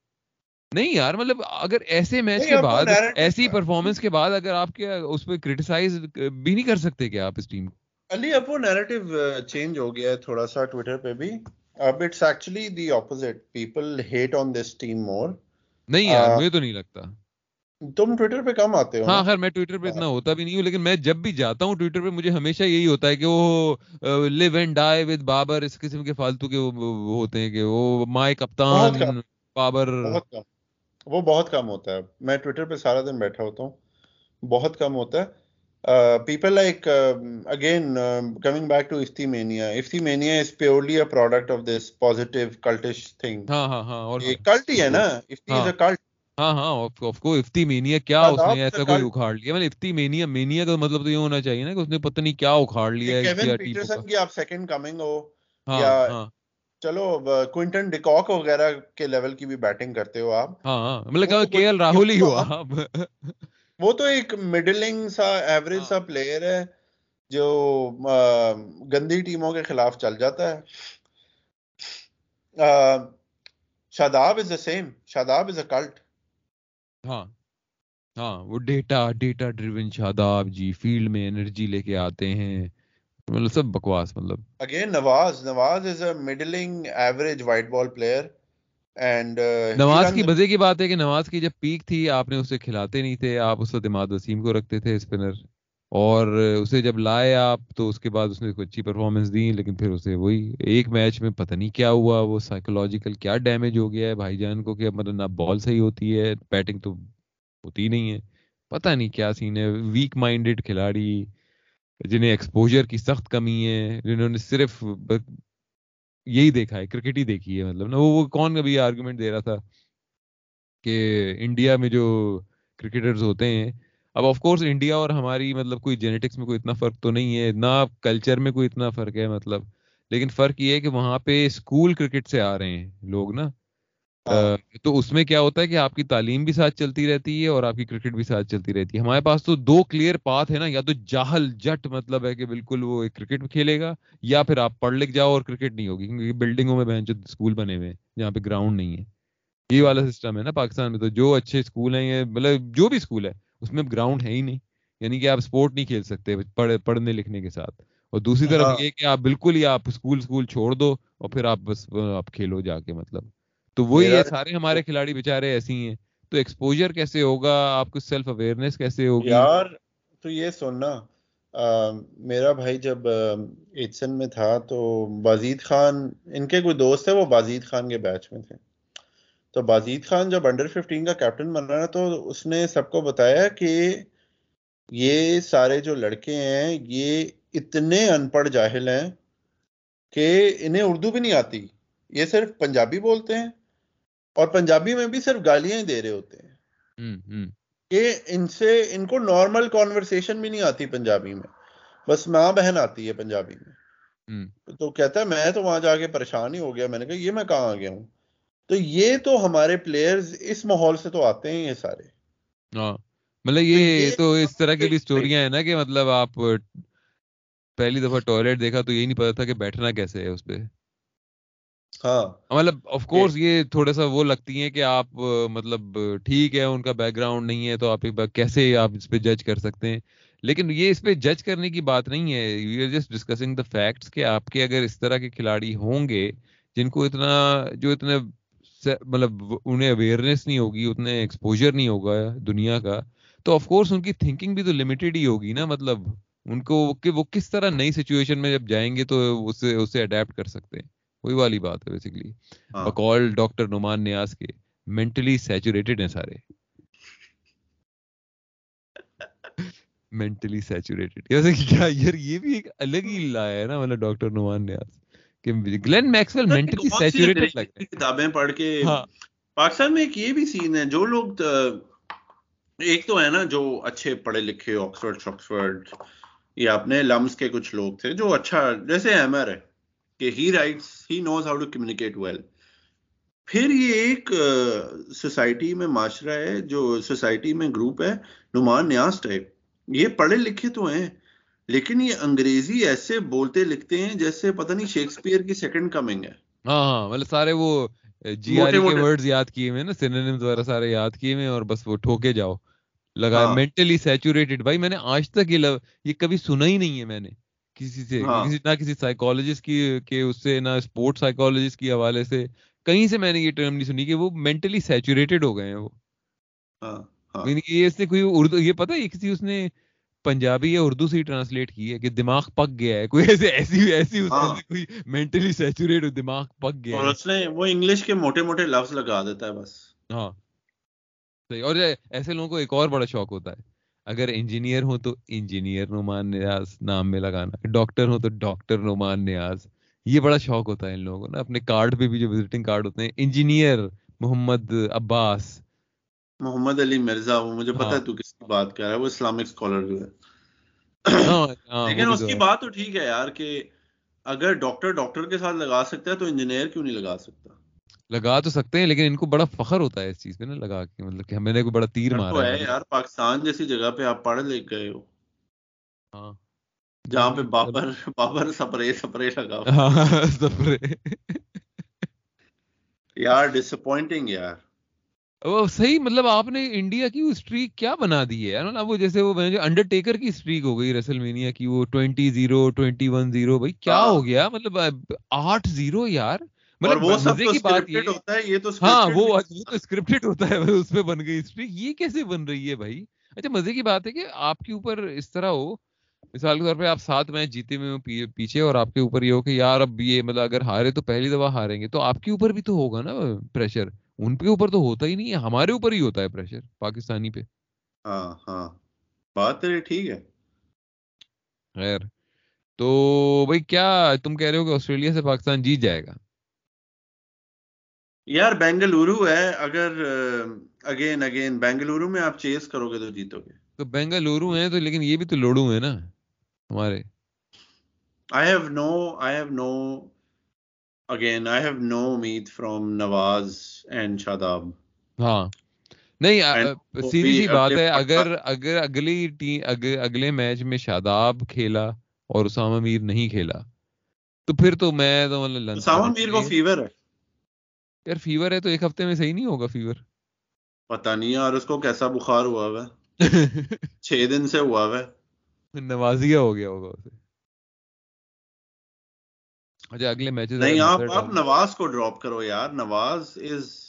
نہیں یار مطلب اگر ایسے میچ کے بعد ایسی۔ پرفارمنس کے بعد اگر آپ کے اس پہ کرٹیسائز بھی نہیں کر سکتے کیا آپ اس ٹیم کو؟ علی اب وہ نیریٹو چینج ہو گیا ہے تھوڑا سا ٹویٹر پہ بھی۔ اب it's actually the opposite people hate on this team more نہیں یار مجھے تو نہیں لگتا۔ تم ٹویٹر پہ کم آتے ہو ہاں؟ خیر میں ٹویٹر پہ اتنا ہوتا بھی نہیں ہوں لیکن میں جب بھی جاتا ہوں ٹویٹر پہ مجھے ہمیشہ یہی ہوتا ہے کہ وہ live and die with Babar اس قسم کے فالتو کے وہ ہوتے ہیں کہ وہ بہت کپتان بابر وہ بہت کم ہوتا ہے۔ میں ٹویٹر پہ سارا دن بیٹھا ہوتا ہوں۔ بہت کم ہوتا ہے۔ People like again coming back to Ifti mania Ifti mania is purely a product of this positive cultish thing ہاں ہاں ہاں یہ کلٹ ہی ہے نا۔ افتی از اے کلٹ ہاں ہاں آف کو افتی مینیا کیا اس نے ایسا کوئی اکھاڑ لیا؟ مطلب افتی مینیا مینیا کا مطلب تو یہ ہونا چاہیے نا کہ اس نے پتہ نہیں کیا اکھاڑ لیا ہے کیون پیٹرسن کی آپ سیکنڈ کمنگ ہو ہاں یا ہاں۔ چلو کوئنٹن ڈیکاک وغیرہ کے لیول کی بھی بیٹنگ کرتے ہو آپ۔ ہاں ہاں مطلب کے ایل راہل ہی ہوا۔ وہ تو ایک مڈلنگ سا ایوریج ہاں۔ سا پلیئر ہے جو گندی ٹیموں کے خلاف چل جاتا ہے۔ شاداب از the same Shadab is a cult ہاں ہاں وہ data data driven Shadab ji field میں انرجی لے کے آتے ہیں۔ مطلب سب بکواس مطلب۔ Again Nawaz Nawaz is a middling average white ball player and Nawaz کی مزے کی بات ہے کہ نواز کی جب پیک تھی آپ نے اسے کھلاتے نہیں تھے آپ اس وقت اماد وسیم کو رکھتے تھے اسپنر اور اسے جب لائے آپ تو اس کے بعد اس نے کوئی اچھی پرفارمنس دی لیکن پھر اسے وہی ایک میچ میں پتہ نہیں کیا ہوا وہ سائیکولوجیکل کیا ڈیمیج ہو گیا ہے بھائی جان کو کہ مطلب نہ بال صحیح ہوتی ہے بیٹنگ تو ہوتی نہیں ہے۔ پتہ نہیں کیا سین ہے ویک مائنڈیڈ کھلاڑی۔ جنہیں ایکسپوجر کی سخت کمی ہے، جنہوں نے صرف یہی دیکھا ہے کرکٹ ہی دیکھی ہے مطلب نا، وہ کون ابھی آرگومنٹ دے رہا تھا کہ انڈیا میں جو کرکٹرز ہوتے ہیں، اب آف کورس انڈیا اور ہماری مطلب کوئی جینیٹکس میں کوئی اتنا فرق تو نہیں ہے نہ کلچر میں کوئی اتنا فرق ہے مطلب لیکن فرق یہ ہے کہ وہاں پہ اسکول کرکٹ سے آ رہے ہیں لوگ نا۔ تو اس میں کیا ہوتا ہے کہ آپ کی تعلیم بھی ساتھ چلتی رہتی ہے اور آپ کی کرکٹ بھی ساتھ چلتی رہتی ہے۔ ہمارے پاس تو دو کلیئر پاتھ ہے نا یا تو جاہل جٹ مطلب ہے کہ بالکل وہ کرکٹ کھیلے گا یا پھر آپ پڑھ لکھ جاؤ اور کرکٹ نہیں ہوگی کیونکہ بلڈنگوں میں بہن جو اسکول بنے ہوئے ہیں جہاں پہ گراؤنڈ نہیں ہے۔ یہ والا سسٹم ہے نا پاکستان میں تو جو اچھے اسکول ہیں مطلب جو بھی اسکول ہے اس میں گراؤنڈ ہے ہی نہیں۔ یعنی کہ آپ اسپورٹ نہیں کھیل سکتے پڑھنے لکھنے کے ساتھ۔ اور دوسری طرف یہ کہ آپ بالکل ہی آپ اسکول اسکول چھوڑ دو اور پھر آپ بس آپ کھیلو جا کے مطلب۔ تو وہی ہے سارے ہمارے کھلاڑی بےچارے ایسے ہی ہیں۔ تو ایکسپوجر کیسے ہوگا؟ آپ کو سیلف اویئرنیس کیسے ہوگی؟ یار تو یہ سننا میرا بھائی جب ایچسن میں تھا تو بازید خان ان کے کوئی دوست ہے وہ بازید خان کے بیچ میں تھے۔ تو بازید خان جب انڈر ففٹین کا کیپٹن بنا تو اس نے سب کو بتایا کہ یہ سارے جو لڑکے ہیں یہ اتنے ان پڑھ جاہل ہیں کہ انہیں اردو بھی نہیں آتی۔ یہ صرف پنجابی بولتے ہیں۔ اور پنجابی میں بھی صرف گالیاں ہی دے رہے ہوتے ہیں۔ یہ ان سے ان کو نارمل کانورسیشن بھی نہیں آتی پنجابی میں۔ بس ماں بہن آتی ہے پنجابی میں۔ تو کہتا ہے میں تو وہاں جا کے پریشان ہی ہو گیا۔ میں نے کہا یہ میں کہاں آ گیا ہوں؟ تو یہ تو ہمارے پلیئرز اس ماحول سے تو آتے ہیں یہ سارے۔ ہاں۔ مطلب یہ تو اس طرح کی بھی اسٹوریاں ہیں نا کہ مطلب آپ پہلی دفعہ ٹوائلٹ دیکھا تو یہی نہیں پتا تھا کہ بیٹھنا کیسے ہے اس پہ۔ ہاں مطلب آف کورس یہ تھوڑا سا وہ لگتی ہیں کہ آپ مطلب ٹھیک ہے ان کا بیک گراؤنڈ نہیں ہے تو آپ کیسے آپ اس پہ جج کر سکتے ہیں؟ لیکن یہ اس پہ جج کرنے کی بات نہیں ہے۔ You are just discussing the facts کہ آپ کے اگر اس طرح کے کھلاڑی ہوں گے جن کو اتنا جو اتنے مطلب انہیں اویئرنیس نہیں ہوگی اتنے ایکسپوجر نہیں ہوگا دنیا کا تو آف کورس ان کی تھنکنگ بھی تو لمیٹڈ ہی ہوگی نا۔ مطلب ان کو کہ وہ کس طرح نئی سچویشن میں جب جائیں گے تو اسے اسے اڈیپٹ کر سکتے ہیں۔ وہی والی بات ہے بیسکلی بقول ڈاکٹر نعمان نیاز کے مینٹلی سیچوریٹڈ ہیں سارے۔ مینٹلی سیچوریٹڈ جیسے کیا یار یہ بھی ایک الگ ہی لایا ہے نا مطلب ڈاکٹر نعمان نیاز کہ گلین میکسویل مینٹلی سیچوریٹڈ لگ رہے کی کتابیں پڑھ کے ہیں ہاں۔ پاکستان میں ایک یہ بھی سین ہے جو لوگ ایک تو ہے نا جو اچھے پڑھے لکھے آکسفورڈ شاکسفورڈ یا اپنے لمس کے کچھ لوگ تھے جو اچھا جیسے ایمر ہے۔ کہ he writes he knows how to communicate well پھر یہ ایک سوسائٹی میں معاشرہ ہے جو سوسائٹی میں گروپ ہے نعمان نیاز ٹائپ یہ پڑھے لکھے تو ہیں لیکن یہ انگریزی ایسے بولتے لکھتے ہیں جیسے پتہ نہیں شیکسپیئر کی سیکنڈ کمنگ ہے۔ ہاں ہاں مطلب سارے وہ جی آر کے ورڈز یاد کیے ہوئے نا سینونیمز وغیرہ سارے یاد کیے ہوئے اور بس وہ ٹھوکے جاؤ۔ لگا ہاں۔ مینٹلی سیچوریٹڈ بھائی میں نے آج تک یہ لو- یہ کبھی سنا ہی نہیں ہے میں نے۔ کسی سے ہاں۔ کسی نہ کسی سائیکالوجسٹ کی کے اس سے نہ اسپورٹ سائیکالوجسٹ کی حوالے سے کہیں سے میں نے یہ ٹرم نہیں سنی کہ وہ مینٹلی سیچوریٹڈ ہو گئے ہیں وہ۔ ہاں ہاں۔ یعنی یہ اس نے کوئی اردو یہ پتہ ہے کسی اس نے پنجابی یا اردو سے ہی ٹرانسلیٹ کی ہے کہ دماغ پک گیا ہے۔ کوئی ایسے ایسی ایسی اس نے کوئی مینٹلی سیچوریٹ دماغ پک گیا اور اس نے وہ انگلش کے موٹے موٹے لفظ لگا دیتا ہے بس۔ ہاں۔ صحیح اور ایسے لوگوں کو ایک اور بڑا شوق ہوتا ہے۔ اگر انجینئر ہو تو انجینئر نعمان نیاز نام میں لگانا ڈاکٹر ہو تو ڈاکٹر نعمان نیاز۔ یہ بڑا شوق ہوتا ہے ان لوگوں کو نا اپنے کارڈ پہ بھی جو وزٹنگ کارڈ ہوتے ہیں انجینئر محمد عباس۔ محمد علی مرزا وہ مجھے پتا ہاں۔ ہے تو کس کی بات کر رہا ہے وہ اسلامک اسکالر جو ہے۔ ہاں ہاں لیکن اس کی بات تو ٹھیک ہے یار کہ اگر ڈاکٹر ڈاکٹر کے ساتھ لگا سکتا ہے تو انجینئر کیوں نہیں لگا سکتا؟ لگا تو سکتے ہیں لیکن ان کو بڑا فخر ہوتا ہے اس چیز پہ نا لگا کے مطلب کہ ہمیں نے کوئی بڑا تیر مارا ہے یار پاکستان جیسی جگہ پہ آپ پڑھ لکھ گئے ہو۔ ہاں۔ جہاں پہ بابر بابر سپرے سپرے لگا۔ ہاں سفرے یار ڈس اپوائنٹنگ یار۔ وہ صحیح مطلب آپ نے انڈیا کی وہ اسٹریک کیا بنا دی ہے؟ نا وہ جیسے وہ انڈر ٹیکر کی اسٹریک ہو گئی رسل مینیا کی وہ twenty zero twenty one zero بھائی کیا ہاں۔ ہو گیا؟ مطلب آٹھ زیرو یار۔ مطلب وہ سب تو کی بات یہ ہوتا ہے یہ تو ہاں وہ تو اسکرپٹڈ ہوتا ہے اس پہ بن گئی۔ یہ کیسے بن رہی ہے بھائی؟ اچھا مزے کی بات ہے کہ آپ کے اوپر اس طرح ہو۔ مثال کے طور پہ آپ سات میچ جیتے ہوئے ہو پی- پیچھے اور آپ کے اوپر یہ ہو کہ یار اب یہ مطلب اگر ہارے تو پہلی دفعہ ہاریں گے۔ تو آپ کے اوپر بھی تو ہوگا نا پریشر ان کے اوپر تو ہوتا ہی نہیں ہے ہمارے اوپر ہی ہوتا ہے پریشر پاکستانی پہ۔ ہاں ہاں۔ بات ٹھیک ہے۔ خیر۔ تو بھائی کیا تم کہہ رہے ہو کہ آسٹریلیا سے پاکستان جیت جائے گا؟ یار بینگلورو ہے اگر اگین اگین بینگلورو میں آپ چیز کرو گے تو جیتو گے تو بینگلورو ہیں تو لیکن یہ بھی تو لوڑو ہیں نا ہمارے۔ I have no I have no again I have no امید فرام نواز اینڈ شاداب ہاں۔ نہیں سیدھی سی بات ہے اگر اگر اگلی ٹیم اگلے میچ میں شاداب کھیلا اور اسامہ میر نہیں کھیلا تو پھر تو میں تو مطلب اسامہ میر کو فیور ہے۔ یار فیور ہے تو ایک ہفتے میں صحیح نہیں ہوگا فیور پتہ نہیں یار اس کو کیسا بخار ہوا ہوا [laughs] چھ دن سے ہوا ہوا نوازیا ہو گیا ہوگا اسے۔ اچھا اگلے میچز نہیں آپ آپ نواز کو ڈراپ کرو یار۔ نواز از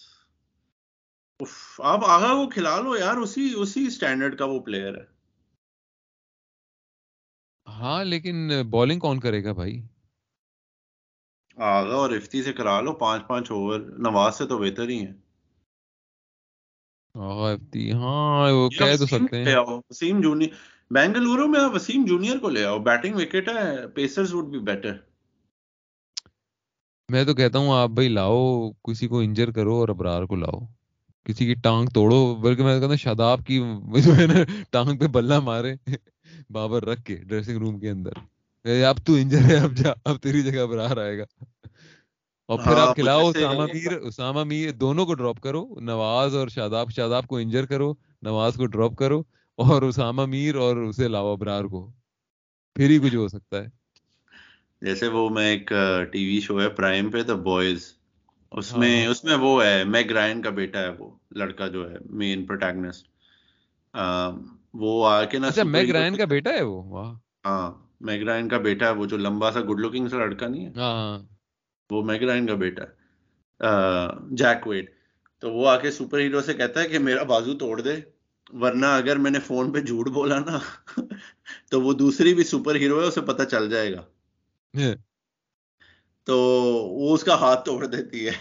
آپ آگا وہ کھلا لو یار اسی اسی سٹینڈرڈ کا وہ پلیئر ہے۔ ہاں لیکن بالنگ کون کرے گا بھائی؟ آگا اور افتی سے کرا لو پانچ پانچ اوور نواز سے تو بہتر ہی ہے آغا افتی ہاں وہ کہہ تو سکتے ہیں۔ وسیم جونیئر بینگلورو میں وسیم جونیئر کو لے آؤ۔ بیٹنگ وکٹ ہے پیسرز وڈ بی بیٹر میں تو کہتا ہوں آپ بھائی لاؤ کسی کو انجر کرو اور ابرار کو لاؤ۔ کسی کی ٹانگ توڑو بلکہ میں کہتا ہوں شاداب کی [laughs] ٹانگ پہ بلہ مارے بابر رکھ کے ڈریسنگ روم کے اندر۔ اب تو انجر ہے اب جا اب تیری جگہ برار آئے گا۔ اور پھر ہاں، آپ کھلاؤ مجھے سے- اسامہ میر اسامہ میر دونوں کو ڈراپ کرو نواز اور شاداب شاداب کو انجر کرو نواز کو ڈراپ کرو اور اسامہ میر اور اسے علاوہ ابرار کو۔ پھر ہی کچھ ہو سکتا ہے۔ جیسے وہ میں ایک ٹی وی شو ہے پرائم پہ دا بوائز اس ہاں، میں ہاں۔ اس میں وہ ہے میگ رائن کا بیٹا ہے وہ لڑکا جو ہے مین پروٹیگنسٹ وہ آ کے نا hero رائن کا بیٹا ہے وہ؟ ہاں۔ میگ رائن کا بیٹا ہے وہ جو لمبا سا گڈ لکنگ سا لڑکا نہیں ہے۔ ہاں۔ ہاں وہ میگ رائن کا بیٹا ہے۔ جیک ویٹ تو وہ آ کے سپر ہیرو سے کہتا ہے کہ میرا بازو توڑ دے ورنہ اگر میں نے فون پہ جھوٹ بولا نا تو وہ دوسری بھی سپر ہیرو ہے اسے پتہ چل جائے گا۔ تو وہ اس کا ہاتھ توڑ دیتی ہے۔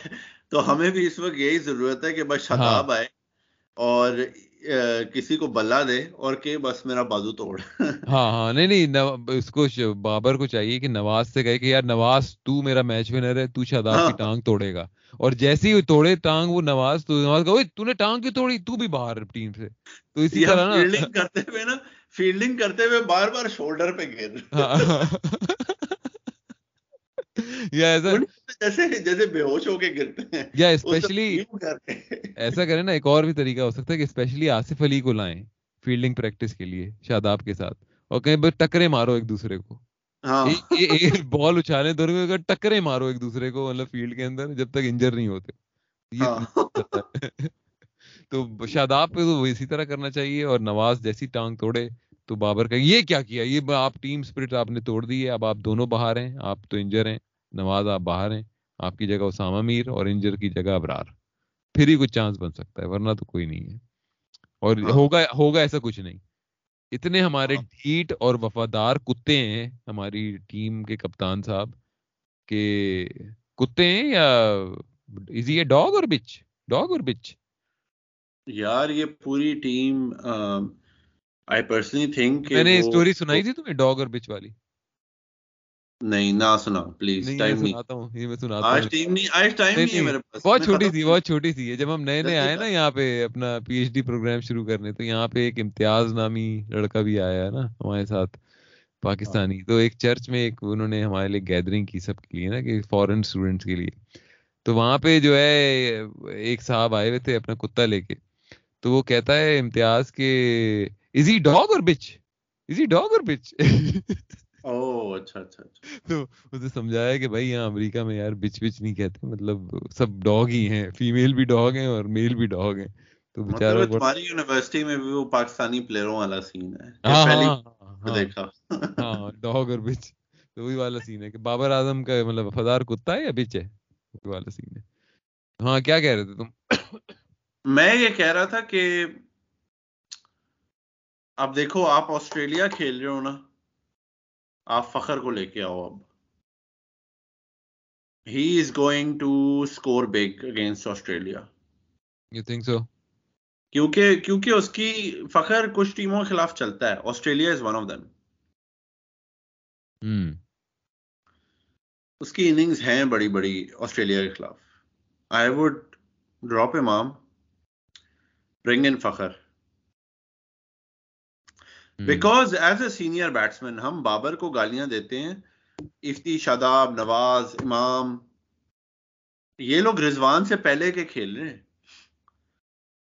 تو ہمیں بھی اس وقت یہی ضرورت ہے کہ بس شتاب آئے اور کسی کو بلا دے اور کہ بس میرا بازو توڑ۔ ہاں ہاں نہیں نہیں اس کو بابر کو چاہیے کہ نواز سے کہے کہ یار نواز تو میرا میچ ونر ہے تو شاداب کی ہاں۔ ٹانگ توڑے گا۔ اور جیسے ہی وہ توڑے ٹانگ وہ نواز تو نواز کہا تو نے ٹانگ کیوں توڑی؟ تو بھی باہر ٹیم سے۔ تو اسی طرح نا۔ فیلڈنگ کرتے ہوئے نا فیلڈنگ کرتے ہوئے بار بار شولڈر پہ گر ہاں۔ [laughs] جیسے جیسے بے ہوش ہو کے گرتے ہیں۔ یا اسپیشلی۔ ایسا کریں نا ایک اور بھی طریقہ ہو سکتا ہے کہ اسپیشلی آصف علی کو لائیں فیلڈنگ پریکٹس کے لیے شاداب کے ساتھ۔ اور کہیں بس ٹکرے مارو ایک دوسرے کو۔ بال دونوں کو اگر ٹکرے مارو ایک دوسرے کو مطلب فیلڈ کے اندر جب تک انجر نہیں ہوتے۔ ہاں۔ [laughs] تو شاداب پہ تو اسی طرح کرنا چاہیے اور نواز جیسی ٹانگ توڑے۔ تو بابر کا یہ کیا کیا؟ یہ آپ ٹیم اسپرٹ آپ نے توڑ دی ہے اب آپ دونوں باہر ہیں آپ تو انجر ہیں نواز آپ باہر ہیں آپ کی جگہ اسامہ میر اور انجر کی جگہ ابرار۔ پھر ہی کچھ چانس بن سکتا ہے ورنہ تو کوئی نہیں ہے۔ اور ہاں۔ ہوگا ہوگا ایسا کچھ نہیں۔ اتنے ہمارے ہاں۔ ڈھیٹ اور وفادار کتے ہیں ہماری ٹیم کے کپتان صاحب کہ کتے ہیں یا از یہ ڈاگ اور بچ ڈاگ اور بچ یار یہ پوری ٹیم آئی پرسنلی تھنک میں نے اسٹوری سنائی تھی تمہیں ڈاگ اور بچ والی؟ نہیں نہ سنا پلیز ٹائم نہیں۔ سناتا ہوں یہ میں سناتا آج ہوں ٹائم نہیں آج ٹائم نہیں، ہے میرے پاس۔ بہت چھوٹی تھی بہت چھوٹی تھی جب ہم نئے نئے آئے نا۔ یہاں پہ اپنا پی ایچ ڈی پروگرام شروع کرنے تو یہاں پہ ایک امتیاز نامی لڑکا بھی آیا ہے نا ہمارے ساتھ پاکستانی۔ تو ایک چرچ میں ایک انہوں نے ہمارے لیے گیدرنگ کی سب کے لیے نا کہ فورن اسٹوڈینٹس کے لیے۔ تو وہاں پہ جو ہے ایک صاحب آئے ہوئے تھے اپنا کتا لے کے۔ تو وہ کہتا ہے امتیاز کے از ہی ڈاگ اور بچ از ہی ڈاگ اور بچ او اچھا اچھا تو اسے سمجھایا کہ بھائی یہاں امریکہ میں یار بچ بچ نہیں کہتے مطلب سب ڈاگ ہی ہیں فیمیل بھی ڈاگ ہیں اور میل بھی ڈاگ ہیں تو بےچارا تمہاری یونیورسٹی میں بھی وہ پاکستانی پلیئروں والا سین ہے پہلی دیکھا ہاں ڈاگ اور بچ تو وہی والا سین ہے کہ بابر اعظم کا مطلب وفادار کتا ہے یا بچ ہے وہی والا سین ہے ہاں کیا کہہ رہے تھے تم میں یہ کہہ رہا تھا کہ اب دیکھو آپ آسٹریلیا کھیل رہے ہو نا آپ فخر کو لے کے آؤ اب۔ He is going to score big against Australia. You think so کیونکہ کیونکہ اس کی فخر کچھ ٹیموں کے خلاف چلتا ہے۔ Australia is one of them اس کی اننگز ہیں بڑی بڑی آسٹریلیا کے خلاف۔ I would drop Imam bring in Fakhar. Because as a senior batsman ہم بابر کو گالیاں دیتے ہیں افتی شاداب نواز امام یہ لوگ رضوان سے پہلے کے کھیل رہے ہیں۔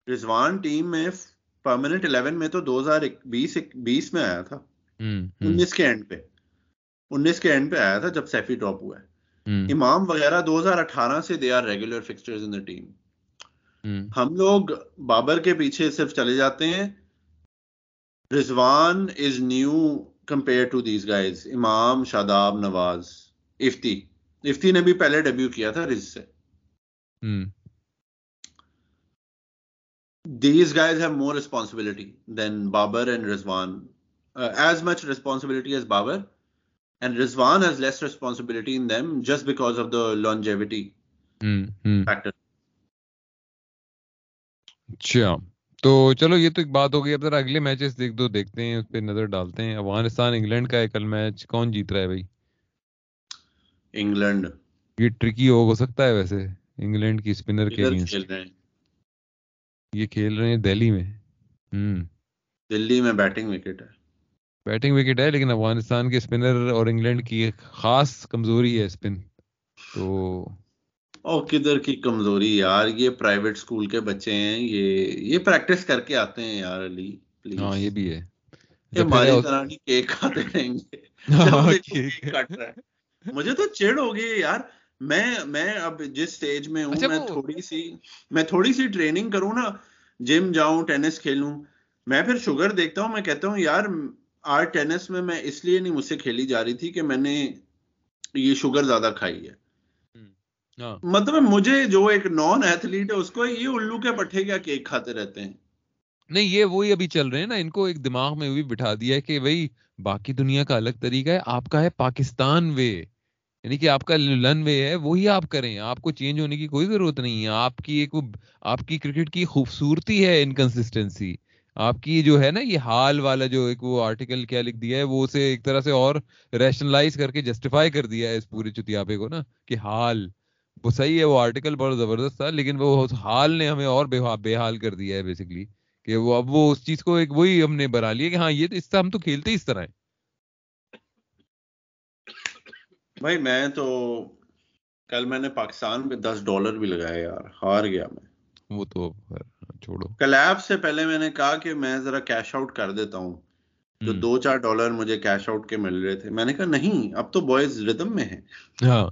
رضوان ٹیم میں پرماننٹ الیون میں تو دو ہزار بیس بیس میں آیا تھا۔ انیس کے اینڈ پہ۔ انیس کے اینڈ پہ آیا تھا جب سیفی ڈراپ ہوا ہے۔ امام وغیرہ دو ہزار اٹھارہ سے they are regular fixtures in team ہم لوگ بابر کے پیچھے صرف چلے جاتے ہیں۔ Rizwan is new compare to these guys Imam Shadab Nawaz Ifti. Ifti نے بھی پہلے ڈیبیو کیا تھا رز سے۔ These guys have more responsibility than Babar and Rizwan as much responsibility as Babar and Rizwan has less responsibility in them just because of the longevity factor اچھا۔ تو چلو یہ تو ایک بات ہو گئی اب ذرا اگلے میچز دیکھ دو دیکھتے ہیں اس پہ نظر ڈالتے ہیں۔ افغانستان انگلینڈ کا ہے کل میچ کون جیت رہا ہے بھائی؟ انگلینڈ۔ یہ ٹرکی ہو سکتا ہے ویسے انگلینڈ کی اسپنر کے یہ کھیل رہے ہیں دہلی میں۔ ہوں دلی میں بیٹنگ وکٹ ہے۔ بیٹنگ وکٹ ہے لیکن افغانستان کے اسپنر اور انگلینڈ کی ایک خاص کمزوری ہے اسپن تو اور کدھر کی کمزوری یار یہ پرائیویٹ اسکول کے بچے ہیں یہ یہ پریکٹس کر کے آتے ہیں یار علی پلیز ہاں یہ بھی ہے۔ یہ ہماری طرح نہیں کیک کھاتے رہیں گے۔ [laughs] ہاں، مجھے تو چڑ ہو گئی یار۔ میں میں اب جس سٹیج میں ہوں اچھا، میں تھوڑی سی میں تھوڑی سی ٹریننگ کروں نا جم جاؤں ٹینس کھیلوں۔ میں پھر شوگر دیکھتا ہوں میں کہتا ہوں یار آج ٹینس میں میں اس لیے نہیں مجھ سے کھیلی جا رہی تھی کہ میں نے یہ شوگر زیادہ کھائی ہے۔ مطلب مجھے جو ایک نان ایتھلیٹ ہے اس کو یہ الو کے پٹھے کیا کیک کھاتے رہتے ہیں۔ نہیں یہ وہی ابھی چل رہے ہیں نا ان کو ایک دماغ میں بھی بٹھا دیا ہے کہ بھائی باقی دنیا کا الگ طریقہ ہے آپ کا ہے پاکستان وے یعنی کہ آپ کا لن وے ہے وہی آپ کریں۔ آپ کو چینج ہونے کی کوئی ضرورت نہیں ہے۔ آپ کی ایک آپ کی کرکٹ کی خوبصورتی ہے انکنسسٹنسی آپ کی جو ہے نا یہ حال والا جو ایک وہ آرٹیکل کیا لکھ دیا ہے وہ اسے ایک طرح سے اور ریشنلائز کر کے جسٹیفائی کر دیا ہے اس پورے چتیاپے کو نا کہ حال۔ وہ صحیح ہے وہ آرٹیکل بہت زبردست تھا لیکن وہ حال نے ہمیں اور بے حال کر دیا ہے بیسکلی کہ وہ اب وہ اس چیز کو ایک وہی ہم نے بنا لیا کہ ہاں یہ تو اس طرح ہم تو کھیلتے ہی اس طرح ہیں۔ بھائی میں تو کل میں نے پاکستان پہ دس ڈالر بھی لگایا یار ہار گیا میں۔ وہ تو چھوڑو۔ کلیب سے پہلے میں نے کہا کہ میں ذرا کیش آؤٹ کر دیتا ہوں۔ جو دو چار ڈالر مجھے کیش آؤٹ کے مل رہے تھے میں نے کہا نہیں اب تو بوائز ردم میں ہیں۔ ہاں۔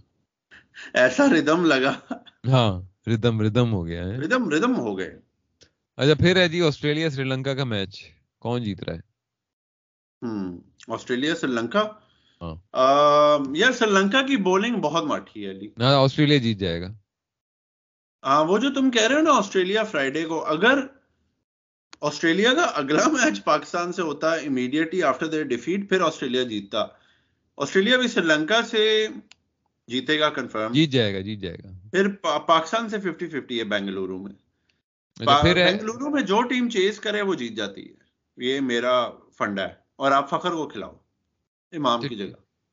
ایسا ردم لگا۔ ہاں ردم ردم ہو گیا ہے۔ ردم ردم ہو گئے۔ اچھا پھر ہے جی آسٹریلیا سری لنکا کا میچ۔ کون جیت رہا ہے؟ آسٹریلیا سری لنکا۔ ہاں۔ یار سری لنکا کی بولنگ بہت ماٹھی ہے علی۔ نہ آسٹریلیا جیت جائے گا۔ ہاں وہ جو تم کہہ رہے ہو نا آسٹریلیا فرائیڈے کو اگر آسٹریلیا کا اگلا میچ پاکستان سے ہوتا امیڈیٹلی آفٹر در ڈیفیٹ پھر آسٹریلیا جیتتا۔ آسٹریلیا بھی سری لنکا سے جیتے گا کنفرم جیت جائے گا جیت جائے گا۔ پھر پا- پاکستان سے ففٹی ففٹی ہے بینگلورو میں۔ اچھا بینگلورو میں جو ٹیم چیز کرے وہ جیت جاتی ہے۔ یہ میرا فنڈا ہے۔ اور آپ فخر کو کھلاؤ۔ امام کی جگہ۔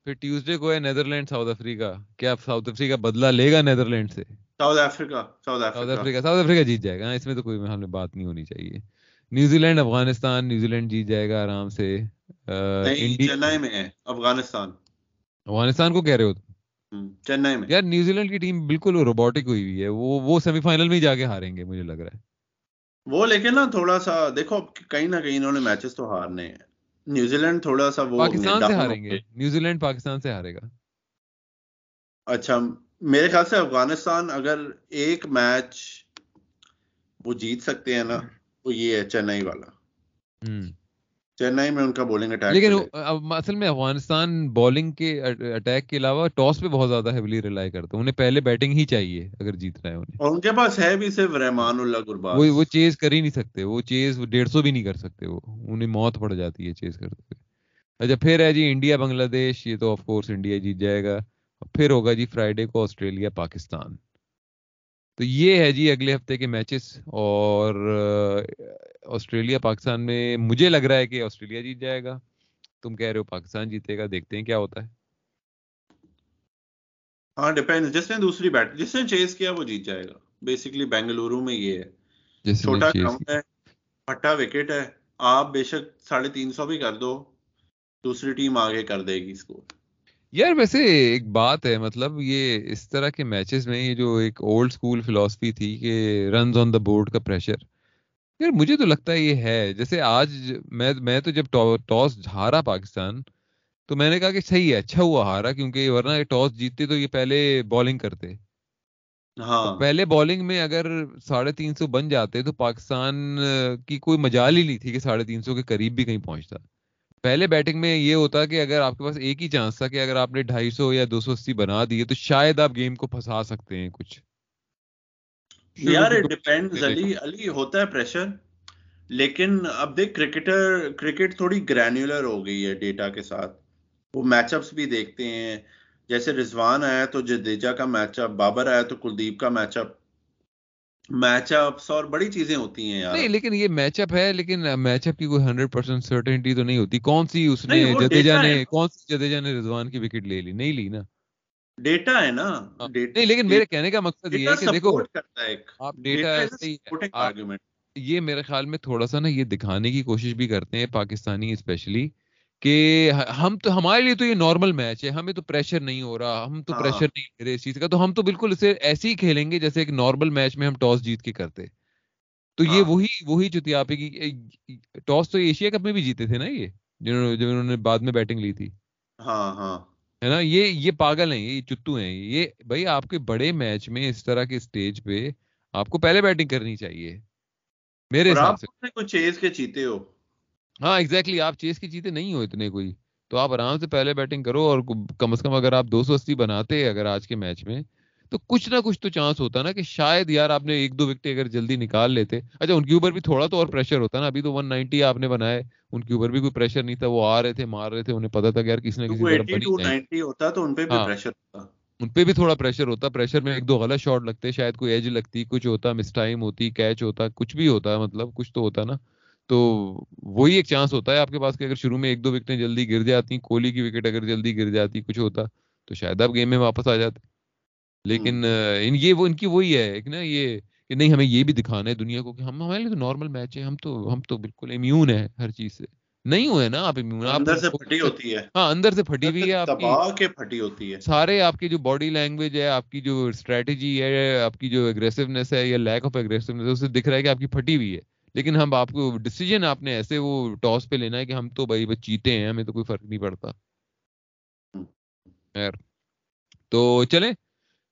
پھر ٹیوزڈے کو ہے نیدرلینڈ ساؤتھ افریقہ۔ کیا ساؤتھ افریقہ بدلہ لے گا نیدرلینڈ سے؟ South Africa South Africa. Africa South Africa جیت جائے گا۔ ہاں، اس میں تو کوئی ہمیں بات نہیں ہونی چاہیے۔ New Zealand Afghanistan New Zealand جیت جائے گا آرام سے۔ چنئی میں ہے افغانستان۔ افغانستان کو کہہ رہے ہو تم؟ ہم، چنئی میں۔ یار نیوزی لینڈ کی ٹیم بالکل روبوٹک ہوئی ہوئی ہے۔ وہ وہ سیمی فائنل میں جا کے ہاریں گے مجھے لگ رہا ہے۔ وہ لیکن نا تھوڑا سا دیکھو کہیں نہ کہیں انہوں نے میچز تو ہارنے ہیں۔ نیوزی لینڈ تھوڑا سا وہ پاکستان سے ہاریں گے۔ نیوزی لینڈ پاکستان سے ہارے گا۔ اچھا میرے خیال سے افغانستان اگر ایک میچ وہ جیت سکتے ہیں نا وہ یہ ہے چنئی والا۔ چنئی میں ان کا بولنگ اٹیک لیکن اب اصل میں افغانستان بالنگ کے اٹیک کے علاوہ ٹاس پہ بہت زیادہ ہیولی ریلائی کرتا انہیں پہلے بیٹنگ ہی چاہیے اگر جیتنا ہے انہیں۔ اور ان کے پاس ہے بھی صرف رحمان اللہ قربان وہ وہ چیز کر ہی نہیں سکتے۔ وہ چیز ڈیڑھ سو بھی نہیں کر سکتے۔ وہ انہیں موت پڑ جاتی ہے چیز کرتے ہوئے۔ اچھا پھر ہے جی انڈیا بنگلہ دیش یہ تو آف کورس انڈیا جیت جائے گا۔ پھر ہوگا جی فرائیڈے کو آسٹریلیا پاکستان۔ تو یہ ہے جی اگلے ہفتے کے میچز اور آسٹریلیا پاکستان میں مجھے لگ رہا ہے کہ آسٹریلیا جیت جائے گا۔ تم کہہ رہے ہو پاکستان جیتے گا دیکھتے ہیں کیا ہوتا ہے۔ ہاں ڈیپینڈ جس نے دوسری بیٹ جس نے چیز کیا وہ جیت جائے گا۔ بیسکلی بینگلورو میں یہ ہے۔ چھوٹا گراؤنڈ ہے پھٹا وکٹ ہے۔ آپ بے شک ساڑھے تین سو بھی کر دو دوسری ٹیم آگے کر دے گی اس کو یار ویسے ایک بات ہے مطلب یہ اس طرح کے میچز میں یہ جو ایک اولڈ سکول فلاسفی تھی کہ رنز آن دا بورڈ کا پریشر یار مجھے تو لگتا ہے یہ ہے۔ جیسے آج میں میں تو جب ٹاس ہارا پاکستان تو میں نے کہا کہ صحیح ہے اچھا ہوا ہارا کیونکہ ورنہ ٹاس جیتتے تو یہ پہلے بالنگ کرتے۔ ہاں۔ پہلے بالنگ میں اگر ساڑھے تین سو بن جاتے تو پاکستان کی کوئی مجال ہی نہیں تھی کہ ساڑھے تین سو کے قریب بھی کہیں پہنچتا۔ پہلے بیٹنگ میں یہ ہوتا کہ اگر آپ کے پاس ایک ہی چانس تھا کہ اگر آپ نے ڈھائی سو یا دو سو اسی بنا دیے تو شاید آپ گیم کو پھنسا سکتے ہیں کچھ۔ یار ڈیپینڈ علی علی ہوتا ہے پریشر لیکن اب دیکھ کرکٹر کرکٹ تھوڑی گرینولر ہو گئی ہے ڈیٹا کے ساتھ۔ وہ میچ اپس بھی دیکھتے ہیں۔ جیسے رضوان آیا تو جدیجا کا میچ اپ بابر آیا تو کلدیپ کا میچ اپ میچ اپس اور بڑی چیزیں ہوتی ہیں یار۔ نہیں لیکن یہ میچ اپ ہے لیکن میچ اپ کی کوئی ہنڈریڈ پرسینٹ سرٹنٹی تو نہیں ہوتی۔ کون سی اس نے جدیجا نے۔ کون سی جدیجا نے رضوان کی وکٹ لے لی؟ نہیں لی نا۔ ڈیٹا ہے نا۔ ہاں، نہیں لیکن میرے کہنے کا مقصد یہ ہے کہ دیکھو آپ ڈیٹا. یہ میرے خیال میں تھوڑا سا نا یہ دکھانے کی کوشش بھی کرتے ہیں پاکستانی اسپیشلی کہ ہم تو ہمارے لیے تو یہ نارمل میچ ہے ہمیں تو پریشر نہیں ہو رہا ہم تو ہاں۔ پریشر نہیں لے رہے اس چیز کا تو ہم تو بالکل اسے ایسے ہی کھیلیں گے جیسے ایک نارمل میچ میں ہم ٹاس جیت کے کرتے۔ تو یہ ہاں۔ وہی وہی چتیاپے کی ٹاس تو ایشیا کپ میں بھی جیتے تھے نا یہ جنہوں نے بعد میں بیٹنگ لی تھی۔ ہاں ہاں۔ ہے نا؟ یہ یہ پاگل ہیں یہ چتو ہیں۔ یہ بھائی آپ کے بڑے میچ میں اس طرح کے اسٹیج پہ آپ کو پہلے بیٹنگ کرنی چاہیے میرے حساب سے۔ کوئی چیز کے چیتے ہو؟ ہاں ایگزیکٹلی آپ چیز کی چیزیں نہیں ہو اتنے کوئی۔ تو آپ آرام سے پہلے بیٹنگ کرو اور کم از کم اگر آپ دو سو اسی بناتے اگر آج کے میچ میں تو کچھ نہ کچھ تو چانس ہوتا نا کہ شاید یار آپ نے ایک دو وکٹیں اگر جلدی نکال لیتے۔ اچھا ان کے اوپر بھی تھوڑا تو اور پریشر ہوتا نا۔ ابھی تو ون نائنٹی آپ نے بنائے ان کے اوپر بھی کوئی پریشر نہیں تھا۔ وہ آ رہے تھے مار رہے تھے۔ انہیں پتا تھا کہ یار کسی نہ کسی ہوتا تو ان پہ بھی ہاں۔ پریشر ہوتا۔ ان پہ بھی تھوڑا پریشر ہوتا۔ پریشر میں ایک دو غلط شاٹ لگتے شاید کوئی ایج لگتی کچھ ہوتا مس ٹائم ہوتی کیچ ہوتا کچھ بھی ہوتا مطلب کچھ تو ہوتا نا۔ تو وہی ایک چانس ہوتا ہے آپ کے پاس کہ اگر شروع میں ایک دو وکٹیں جلدی گر جاتی کوہلی کی وکٹ اگر جلدی گر جاتی کچھ ہوتا تو شاید آپ گیم میں واپس آ جاتے۔ لیکن ان یہ وہ ان کی وہی ہے ایک نا یہ کہ نہیں ہمیں یہ بھی دکھانا ہے دنیا کو کہ ہم ہمارے لیے تو نارمل میچ ہے ہم تو ہم تو بالکل امیون ہے ہر چیز سے۔ نہیں ہوئے نا آپ امیون اندر سے پھٹی ہوتی ہے۔ ہاں اندر سے پھٹی ہوئی ہے آپ کی۔ پھٹی ہوتی ہے۔ سارے آپ کی جو باڈی لینگویج ہے آپ کی جو اسٹریٹجی ہے آپ کی جو اگریسونیس ہے یا لیک آف اگریسونیس ہے اسے دکھ رہا ہے کہ آپ کی پھٹی ہوئی ہے۔ لیکن ہم آپ کو ڈیسیجن آپ نے ایسے وہ ٹاس پہ لینا ہے کہ ہم تو بھائی بس چیتے ہیں، ہمیں تو کوئی فرق نہیں پڑتا۔ خیر۔ تو چلیں،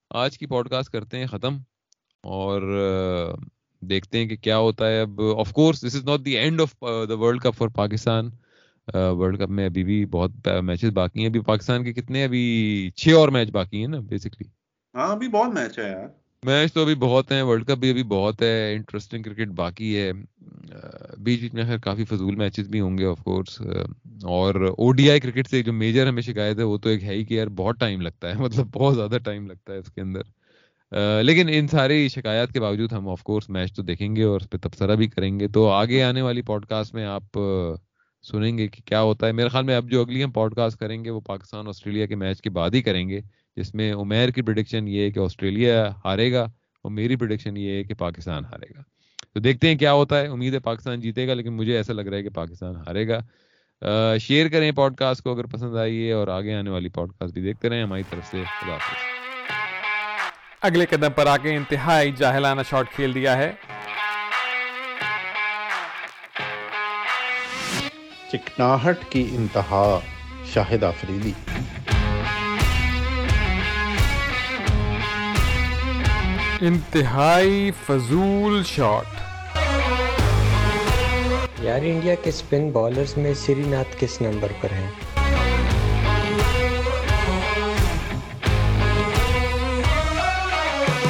آج کی پوڈ کاسٹ کرتے ہیں ختم اور دیکھتے ہیں کہ کیا ہوتا ہے۔ اب of course this is not the end of the world cup for Pakistan world cup میں ابھی بھی بہت میچز باقی ہیں۔ ابھی پاکستان کے کتنے ابھی چھ اور میچ باقی ہیں نا بیسکلی ہاں ابھی بہت میچ ہے یار۔ میچ تو ابھی بہت ہیں، ورلڈ کپ بھی ابھی بہت ہے انٹرسٹنگ کرکٹ باقی ہے۔ بیچ بیچ میں خیر کافی فضول میچز بھی ہوں گے آف کورس اور او ڈی آئی کرکٹ سے جو میجر ہمیں شکایت ہے، وہ تو ایک ہے ہی کہ یار بہت ٹائم لگتا ہے [laughs] مطلب بہت زیادہ ٹائم لگتا ہے اس کے اندر۔ لیکن ان ساری شکایات کے باوجود ہم آف کورس میچ تو دیکھیں گے اور اس پہ تبصرہ بھی کریں گے۔ تو آگے آنے والی پوڈ کاسٹ میں آپ سنیں گے کہ کیا ہوتا ہے۔ میرے خیال میں اب جو اگلی ہم پوڈ کاسٹ کریں گے، وہ پاکستان، آسٹریلیا کے میچ کے بعد ہی کریں گے۔ جس میں عمیر کی پروڈکشن یہ ہے کہ آسٹریلیا ہارے گا اور میری پروڈکشن یہ ہے کہ پاکستان ہارے گا۔ تو دیکھتے ہیں کیا ہوتا ہے۔ امید ہے پاکستان جیتے گا لیکن مجھے ایسا لگ رہا ہے کہ پاکستان ہارے گا۔ شیئر کریں پوڈ کاسٹ کو اگر پسند آئی ہے اور آگے آنے والی پوڈ کاسٹ بھی دیکھتے رہیں۔ ہماری طرف سے خدا حافظ۔ اگلے قدم پر آگے انتہائی جاہلانہ شاٹ کھیل دیا ہے۔ چکناہٹ کی انتہا شاہد آفریدی۔ انتہائی فضول شاٹ۔ یار انڈیا کے اسپن بالرز میں سری ناتھ کس نمبر پر ہیں؟